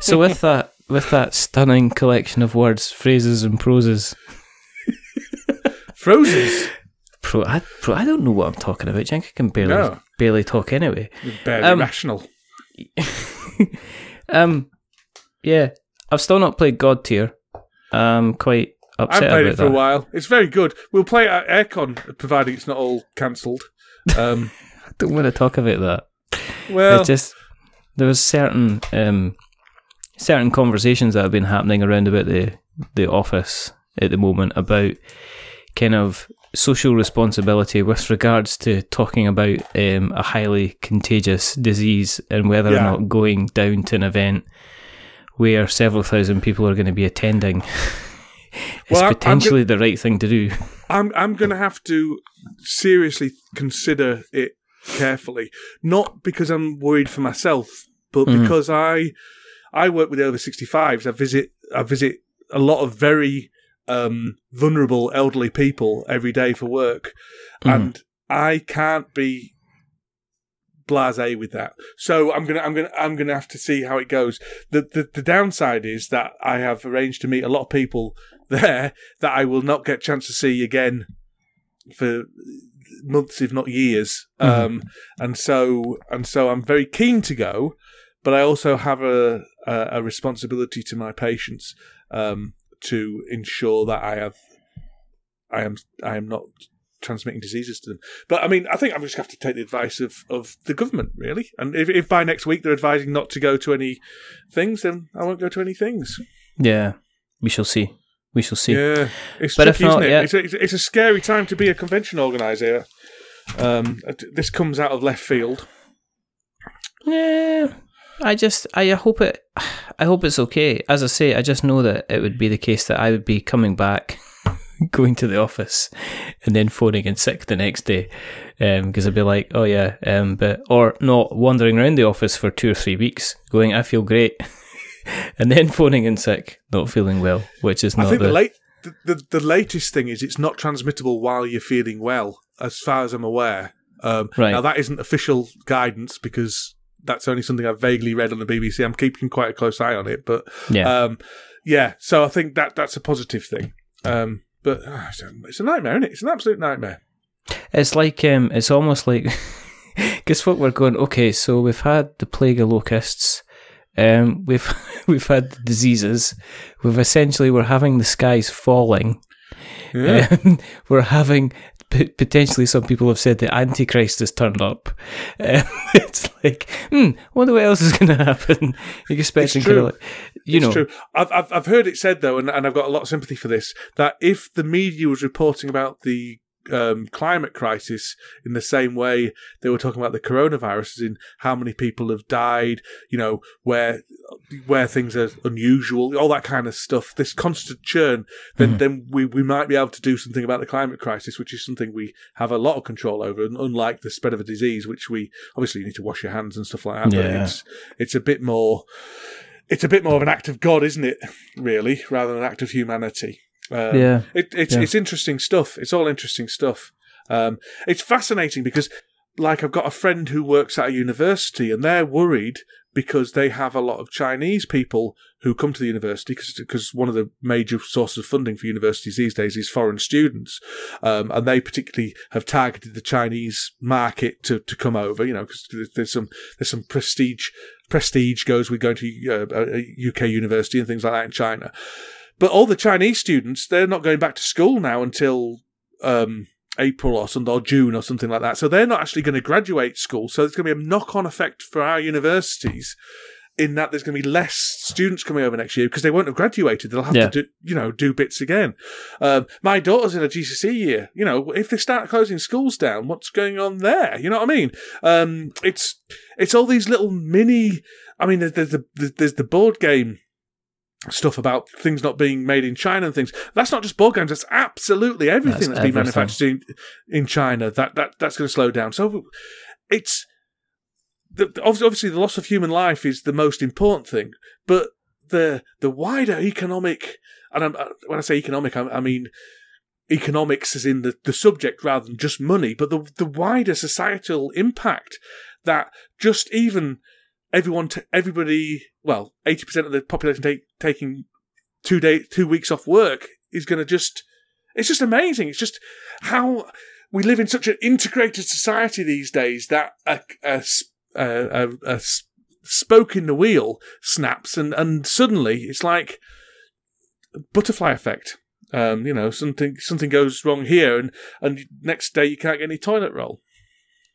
So with that with that stunning collection of words, phrases, and proses, *laughs* Frozes. Pro, I, pro, I don't know what I'm talking about. I can barely No. barely talk anyway. Barely Um, rational. *laughs* Um, yeah, I've still not played God Tier. I'm quite I've upset played about it for that. a while. It's very good. We'll play it at Airecon, providing it's not all cancelled. Um, *laughs* I don't want to talk about that. well, It's just there was certain um, certain conversations that have been happening around about the the office at the moment about kind of social responsibility with regards to talking about um, a highly contagious disease and whether Yeah. or not going down to an event where several thousand people are going to be attending *laughs* is Well, potentially the right thing to do. I'm I'm going to have to seriously consider it carefully. Not because I'm worried for myself, but Mhm. because I I work with the over 65s. I visit I visit a lot of very um, vulnerable elderly people every day for work, Mhm. and I can't be blasé with that. So I'm gonna I'm gonna I'm gonna have to see how it goes. The, the the downside is that I have arranged to meet a lot of people *laughs* there that I will not get a chance to see again for months, if not years. Mhm. Um, and so and so I'm very keen to go, but I also have a a, a responsibility to my patients um, to ensure that I have I am I am not transmitting diseases to them. But I mean, I think I'm just have to take the advice of, of the government, really. And if, if by next week they're advising not to go to any things, then I won't go to any things. Yeah, we shall see. We shall see. Yeah, it's But tricky, not, isn't it? yeah. It's, a, it's, a, it's a scary time to be a convention organizer. Um, this comes out of left field. Yeah, I just I hope it. I hope it's okay. As I say, I just know that it would be the case that I would be coming back, *laughs* going to the office, and then phoning in sick the next day, because I'd be like, oh yeah, um, but or not wandering around the office for two or three weeks, going, I feel great, *laughs* and then phoning in sick, not feeling well, which is not. I think the, the late the, the, the latest thing is it's not transmittable while you're feeling well, as far as I'm aware. Um, Right. Now that isn't official guidance because that's only something I've vaguely read on the BBC. I'm keeping quite a close eye on it, but yeah. um, yeah. So I think that that's a positive thing. Um, but uh, it's, a, it's a nightmare, isn't it? It's an absolute nightmare. It's like um, it's almost like *laughs* guess what we're going. Okay, so we've had the plague of locusts. Um, *laughs* we've we've had the diseases. We've essentially we're having the skies falling. Yeah. Um, *laughs* we're having p- potentially some people have said the Antichrist has turned up. Um, *laughs* it's like, hmm, wonder what else is going to happen. *laughs* You're expecting kind of like, you it's know, true. I've, I've I've heard it said though, and, and I've got a lot of sympathy for this. That if the media was reporting about the um, climate crisis in the same way they were talking about the coronavirus, in how many people have died, you know, where where things are unusual, all that kind of stuff. This constant churn, then Mhm. then we, we might be able to do something about the climate crisis, which is something we have a lot of control over, and unlike the spread of a disease, which we obviously you need to wash your hands and stuff like that. But Yeah. it's it's a bit more it's a bit more of an act of God, isn't it? Really, rather than an act of humanity. Um, yeah, it, it's Yeah. it's interesting stuff. It's all interesting stuff. Um, it's fascinating because, like, I've got a friend who works at a university, and they're worried because they have a lot of Chinese people who come to the university because one of the major sources of funding for universities these days is foreign students, um, and they particularly have targeted the Chinese market to, to come over. You know, because there's some there's some prestige prestige goes with going to uh, a UK university and things like that in China. But all the Chinese students, they're not going back to school now until um, April or something, or June or something like that. So they're not actually going to graduate school. So there's going to be a knock on effect for our universities in that there's going to be less students coming over next year because they won't have graduated. They'll have Yeah. to do, you know, do bits again. Um, my daughter's in a GCSE year. You know, if they start closing schools down, what's going on there? You know what I mean? Um, it's it's all these little mini. I mean, there's the there's the board game stuff about things not being made in China and things. That's not just board games. That's absolutely everything That's that's, been everything. manufactured in, in China. That that that's going to slow down. So it's the, the- obviously the loss of human life is the most important thing, but the the wider economic and I'm, uh, when I say economic, I, I mean economics is in the, the subject rather than just money, but the the wider societal impact that just even everyone, t- everybody, well, eighty percent of the population take, taking two day, two weeks off work is going to just. It's just amazing. It's just how we live in such an integrated society these days that a spoke in the wheel snaps and, and suddenly it's like butterfly effect. Um, you know, something something goes wrong here, and and next day you can't get any toilet roll.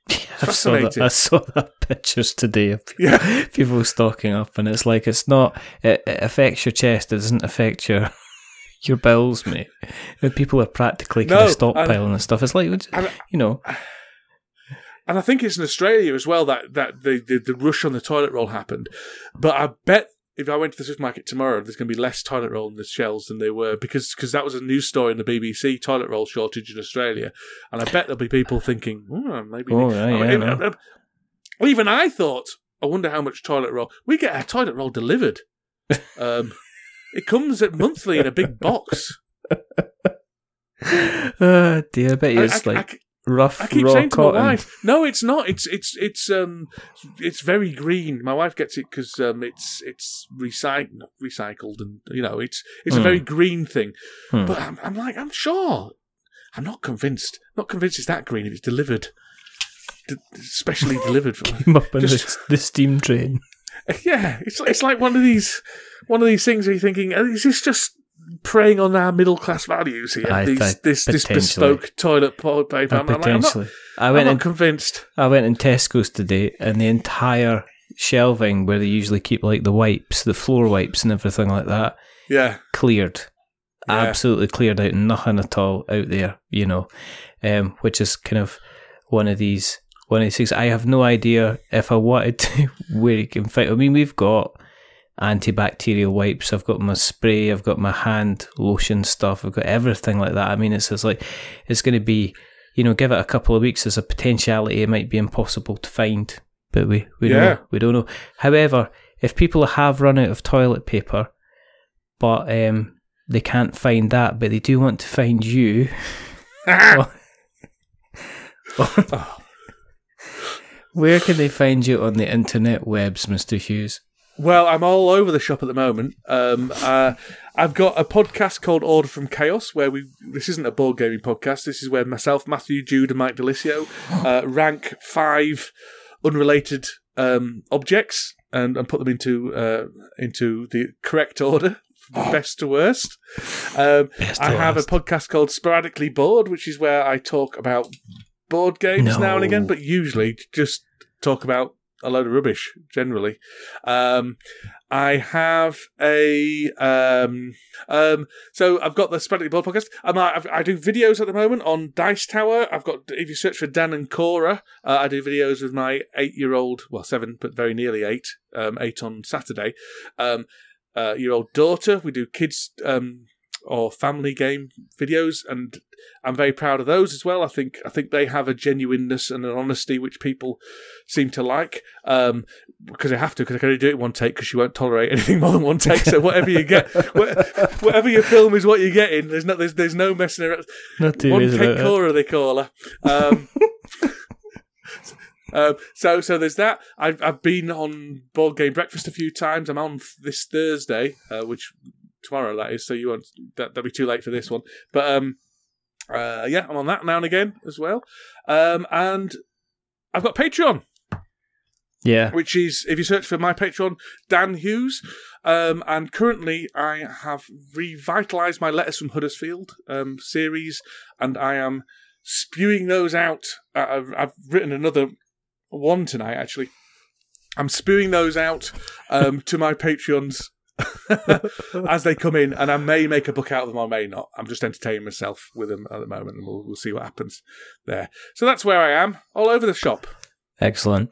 I saw, that, I saw that pictures today of people, *laughs* Yeah. people stocking up, and it's like it's not. It, it affects your chest. It doesn't affect your *laughs* your bowels, mate. And people are practically kind No, of stockpiling and, stuff. It's like And- you know, And I think it's in Australia as well that, that the, the, the rush on the toilet roll happened. But I bet if I went to the supermarket tomorrow, there's going to be less toilet roll in the shelves than there were because cause that was a news story in the BBC toilet roll shortage in Australia. And I bet there'll be people thinking, oh, maybe. Oh, yeah, I yeah, mean, no. uh, uh, even I thought, I wonder how much toilet roll. We get our toilet roll delivered. *laughs* Um, it comes at monthly in a big box. oh *laughs* dear, I bet you it's like rough I keep saying to cotton. my wife, "No, it's not. It's it's it's um it's very green." My wife gets it because um it's it's recycled, recycled, and you know it's it's a Hmm. very green thing. Hmm. But I'm, I'm like, I'm sure. I'm not convinced. Not convinced it's that green if it's delivered, D- specially delivered. From, *laughs* Came up on Just- the, the steam train. *laughs* yeah, it's it's like one of these one of these things where you're thinking, "Oh, is this just preying on our middle class values here? I these, this this bespoke toilet paper. I'm, like, I'm not, potentially, I I'm went not in. convinced. I went in Tesco's today, and the entire shelving where they usually keep like the wipes, the floor wipes, and everything like that, Yeah. cleared. Yeah. Absolutely cleared out, nothing at all out there, you know, um, which is kind of one of these one of these things. I have no idea if I wanted *laughs* to where you can find. I mean, we've got antibacterial wipes. I've got my spray. I've got my hand lotion stuff. I've got everything like that. I mean, it's just like it's going to be, you know, give it a couple of weeks. There's a potentiality it might be impossible to find, but we we don't We don't know. However, if people have run out of toilet paper, but um, they can't find that, but they do want to find you. *laughs* *laughs* Oh, Where can they find you on the internet webs, Mr. Hughes? Well, I'm all over the shop at the moment. Um, uh, I've got a podcast called Order from Chaos, where we. This isn't a board gaming podcast. This is where myself, Matthew, Jude, and Mike DiLisio uh, *gasps* rank five unrelated um, objects and, and put them into uh, into the correct order, from best to worst. Um, Best I to have a podcast called Sporadically Bored, which is where I talk about board games now and again, but usually just talk about a load of rubbish generally. Um, I have a um, um, so I've got the Sporadically Bored podcast. Um, I, I do videos at the moment on Dice Tower. I've got if you search for Dan and Cora, uh, I do videos with my eight-year-old, well, seven, but very nearly eight, um, eight on Saturday. Um, uh, year old daughter. We do kids um, or family game videos, and I'm very proud of those as well. I think I think they have a genuineness and an honesty which people seem to like um, because they have to because I can only do it one take because she won't tolerate *laughs* anything more than one take. So whatever you get, *laughs* whatever you film is what you're getting. There's no there's there's no messing around. Not too One about it. Cora, they call her. Um, *laughs* um, so, so there's that. I've I've been on board game breakfast a few times. I'm on f- this Thursday, uh, which tomorrow that is. So you won't that that'll be too late for this one. But um, uh, yeah, I'm on that now and again as well. Um, and I've got Patreon Yeah. which is if you search for my Patreon, Dan Hughes. Um, and currently, I have revitalised my Letters from Huddersfield um, series, and I am spewing those out. Uh, I've, I've written another one tonight, actually. I'm spewing those out um, to my Patreons *laughs* as they come in, and I may make a book out of them, or may not. I'm just entertaining myself with them at the moment, and we'll, we'll see what happens there. So that's where I am, all over the shop. Excellent.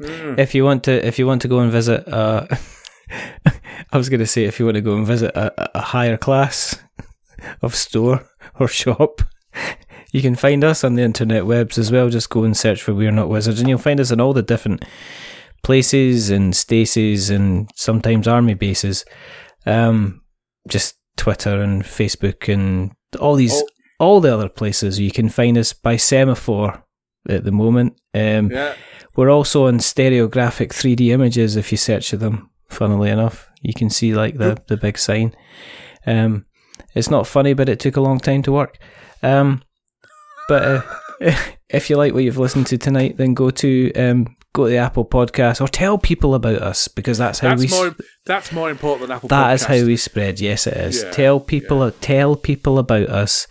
Mm. If you want to, if you want to go and visit, uh, *laughs* I was going to say if you want to go and visit a, a higher class *laughs* of store or shop, you can find us on the internet webs as well. Just go and search for We're Not Wizards, and you'll find us in all the different places and staces and sometimes army bases. Um, just Twitter and Facebook and all these, Oh. all the other places. You can find us by semaphore at the moment. Um, Yeah. we're also on stereographic 3D images if you search for them, funnily enough. You can see like the, the big sign. Um, it's not funny, but it took a long time to work. Um, but uh, *laughs* if you like what you've listened to tonight, then go to um, go to the Apple Podcast or tell people about us because that's how That's we. more. That's more important than Apple. that is how we spread. Yes, it is. Yeah, tell people, tell people about us,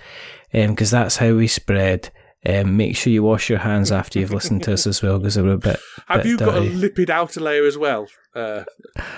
because that's how we spread. Um, make sure you wash your hands after you've listened to us as well, because we're a bit. Have bit you got a dirty. lipid outer layer as well? Uh,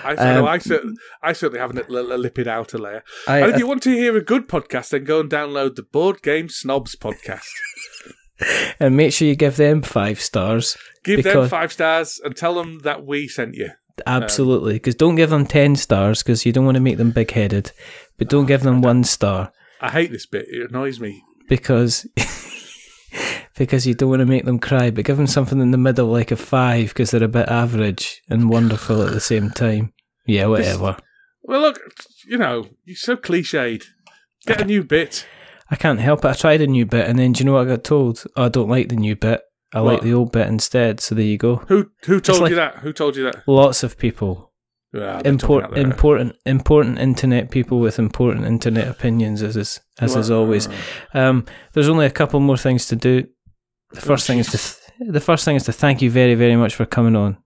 I, Um, no, I, cer- I certainly have a, a lipid outer layer. I- and if you want to hear a good podcast, then go and download the Board Game Snobs podcast. *laughs* and make sure you give them five stars. Give them five stars and tell them that we sent you. Absolutely, because don't give them ten stars because you don't want to make them big headed, but don't give them one star I hate this bit. It annoys me. because *laughs* because you don't want to make them cry. But give them something in the middle, like a five, because they're a bit average and wonderful at the same time. Yeah, whatever. Well, look, you know, you're so cliched. Get a new bit. I can't help it. I tried a new bit, and then do you know what I got told? Oh, I don't like the new bit. I like the old bit instead. So there you go. Who who told like- you that? Who told you that? Lots of people. Ah, Import, important, important internet people with important internet opinions, as is, as is always. Um, there's only a couple more things to do. The first thing is to th- the first thing is to thank you very, very much for coming on.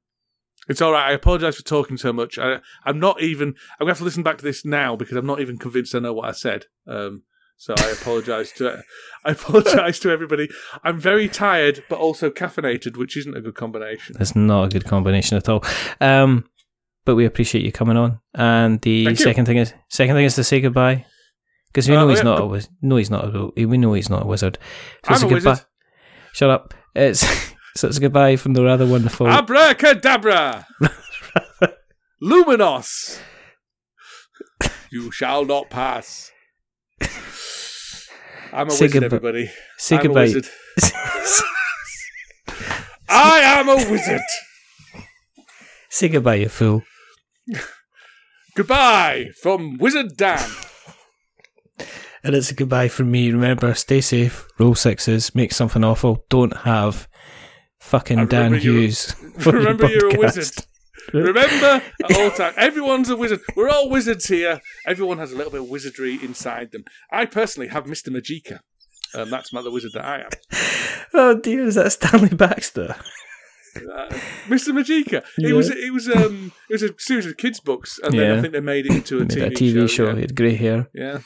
It's all right. I apologise for talking so much. I, I'm not even. I'm going to have to listen back to this now because I'm not even convinced I know what I said. Um, so I apologise to. I apologise to everybody. I'm very tired, but also caffeinated, which isn't a good combination. It's not a good combination at all. Um, but we appreciate you coming on. And the Thank you. second thing is second thing is to say goodbye because we Uh, know he's yeah, not a wiz- no he's not a, we know he's not a wizard. So I'm a goodbye. wizard. Shut up. It's *laughs* so it's a goodbye from the rather wonderful. Abracadabra, *laughs* Luminos. You shall not pass. I'm a Say wizard, goodbye- everybody. say I'm goodbye. A wizard. *laughs* I am a wizard. say goodbye, you fool. Goodbye from Wizard Dan. And it's a goodbye from me. Remember, stay safe, roll sixes, make something awful. Don't have fucking Dan remember you're- Hughes. *laughs* for your Remember, you're a wizard. *laughs* Remember, at all times, everyone's a wizard. We're all wizards here. Everyone has a little bit of wizardry inside them. I personally have Mr. Majeika. Um, that's my the wizard that I am. Oh dear, is that Stanley Baxter? Uh, Mr. Majeika. It was it was um it was a series of kids books, and then Yeah. I think they made it into a TV, that TV show. show. He had grey hair. Yeah.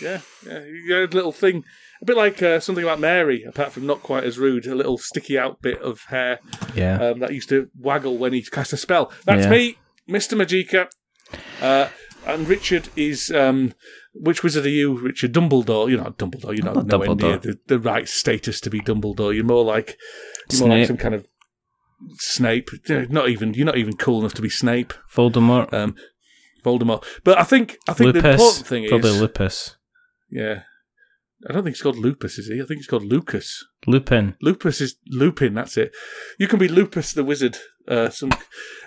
yeah, yeah, yeah. You had a little thing, a bit like uh, something about Mary, apart from not quite as rude. A little sticky out bit of hair Yeah. um, that used to waggle when he cast a spell. That's Yeah. me, Mr. Majeika. Uh, and Richard is um, which wizard are you, Richard? Dumbledore. You're not Dumbledore. You're not, not nowhere near the, the right status to be Dumbledore. You're more like you're more like some kind of Snape. Yeah, Not even you're not even cool enough to be Snape. Voldemort. Um, Voldemort. But I think I think the important thing Probably is probably Lupus. yeah. I don't think it's called Lupus, is he? I think it's called Lucas. Lupin. Lupus is Lupin. That's it. You can be Lupus the wizard. Uh, some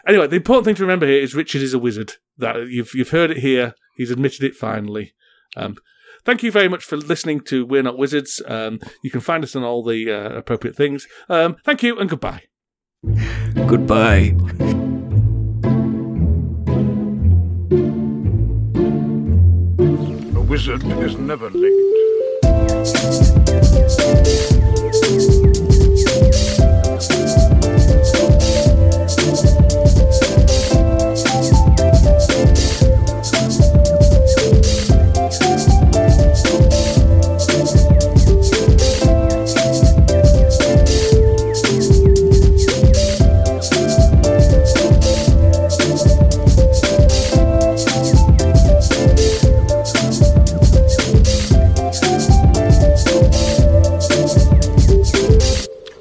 anyway. The important thing to remember here is Richard is a wizard. That you've you've heard it here. He's admitted it finally. Um, thank you very much for listening to We're Not Wizards. Um, you can find us on all the uh, appropriate things. Um, thank you and goodbye. Goodbye. A wizard is never late. Thank you.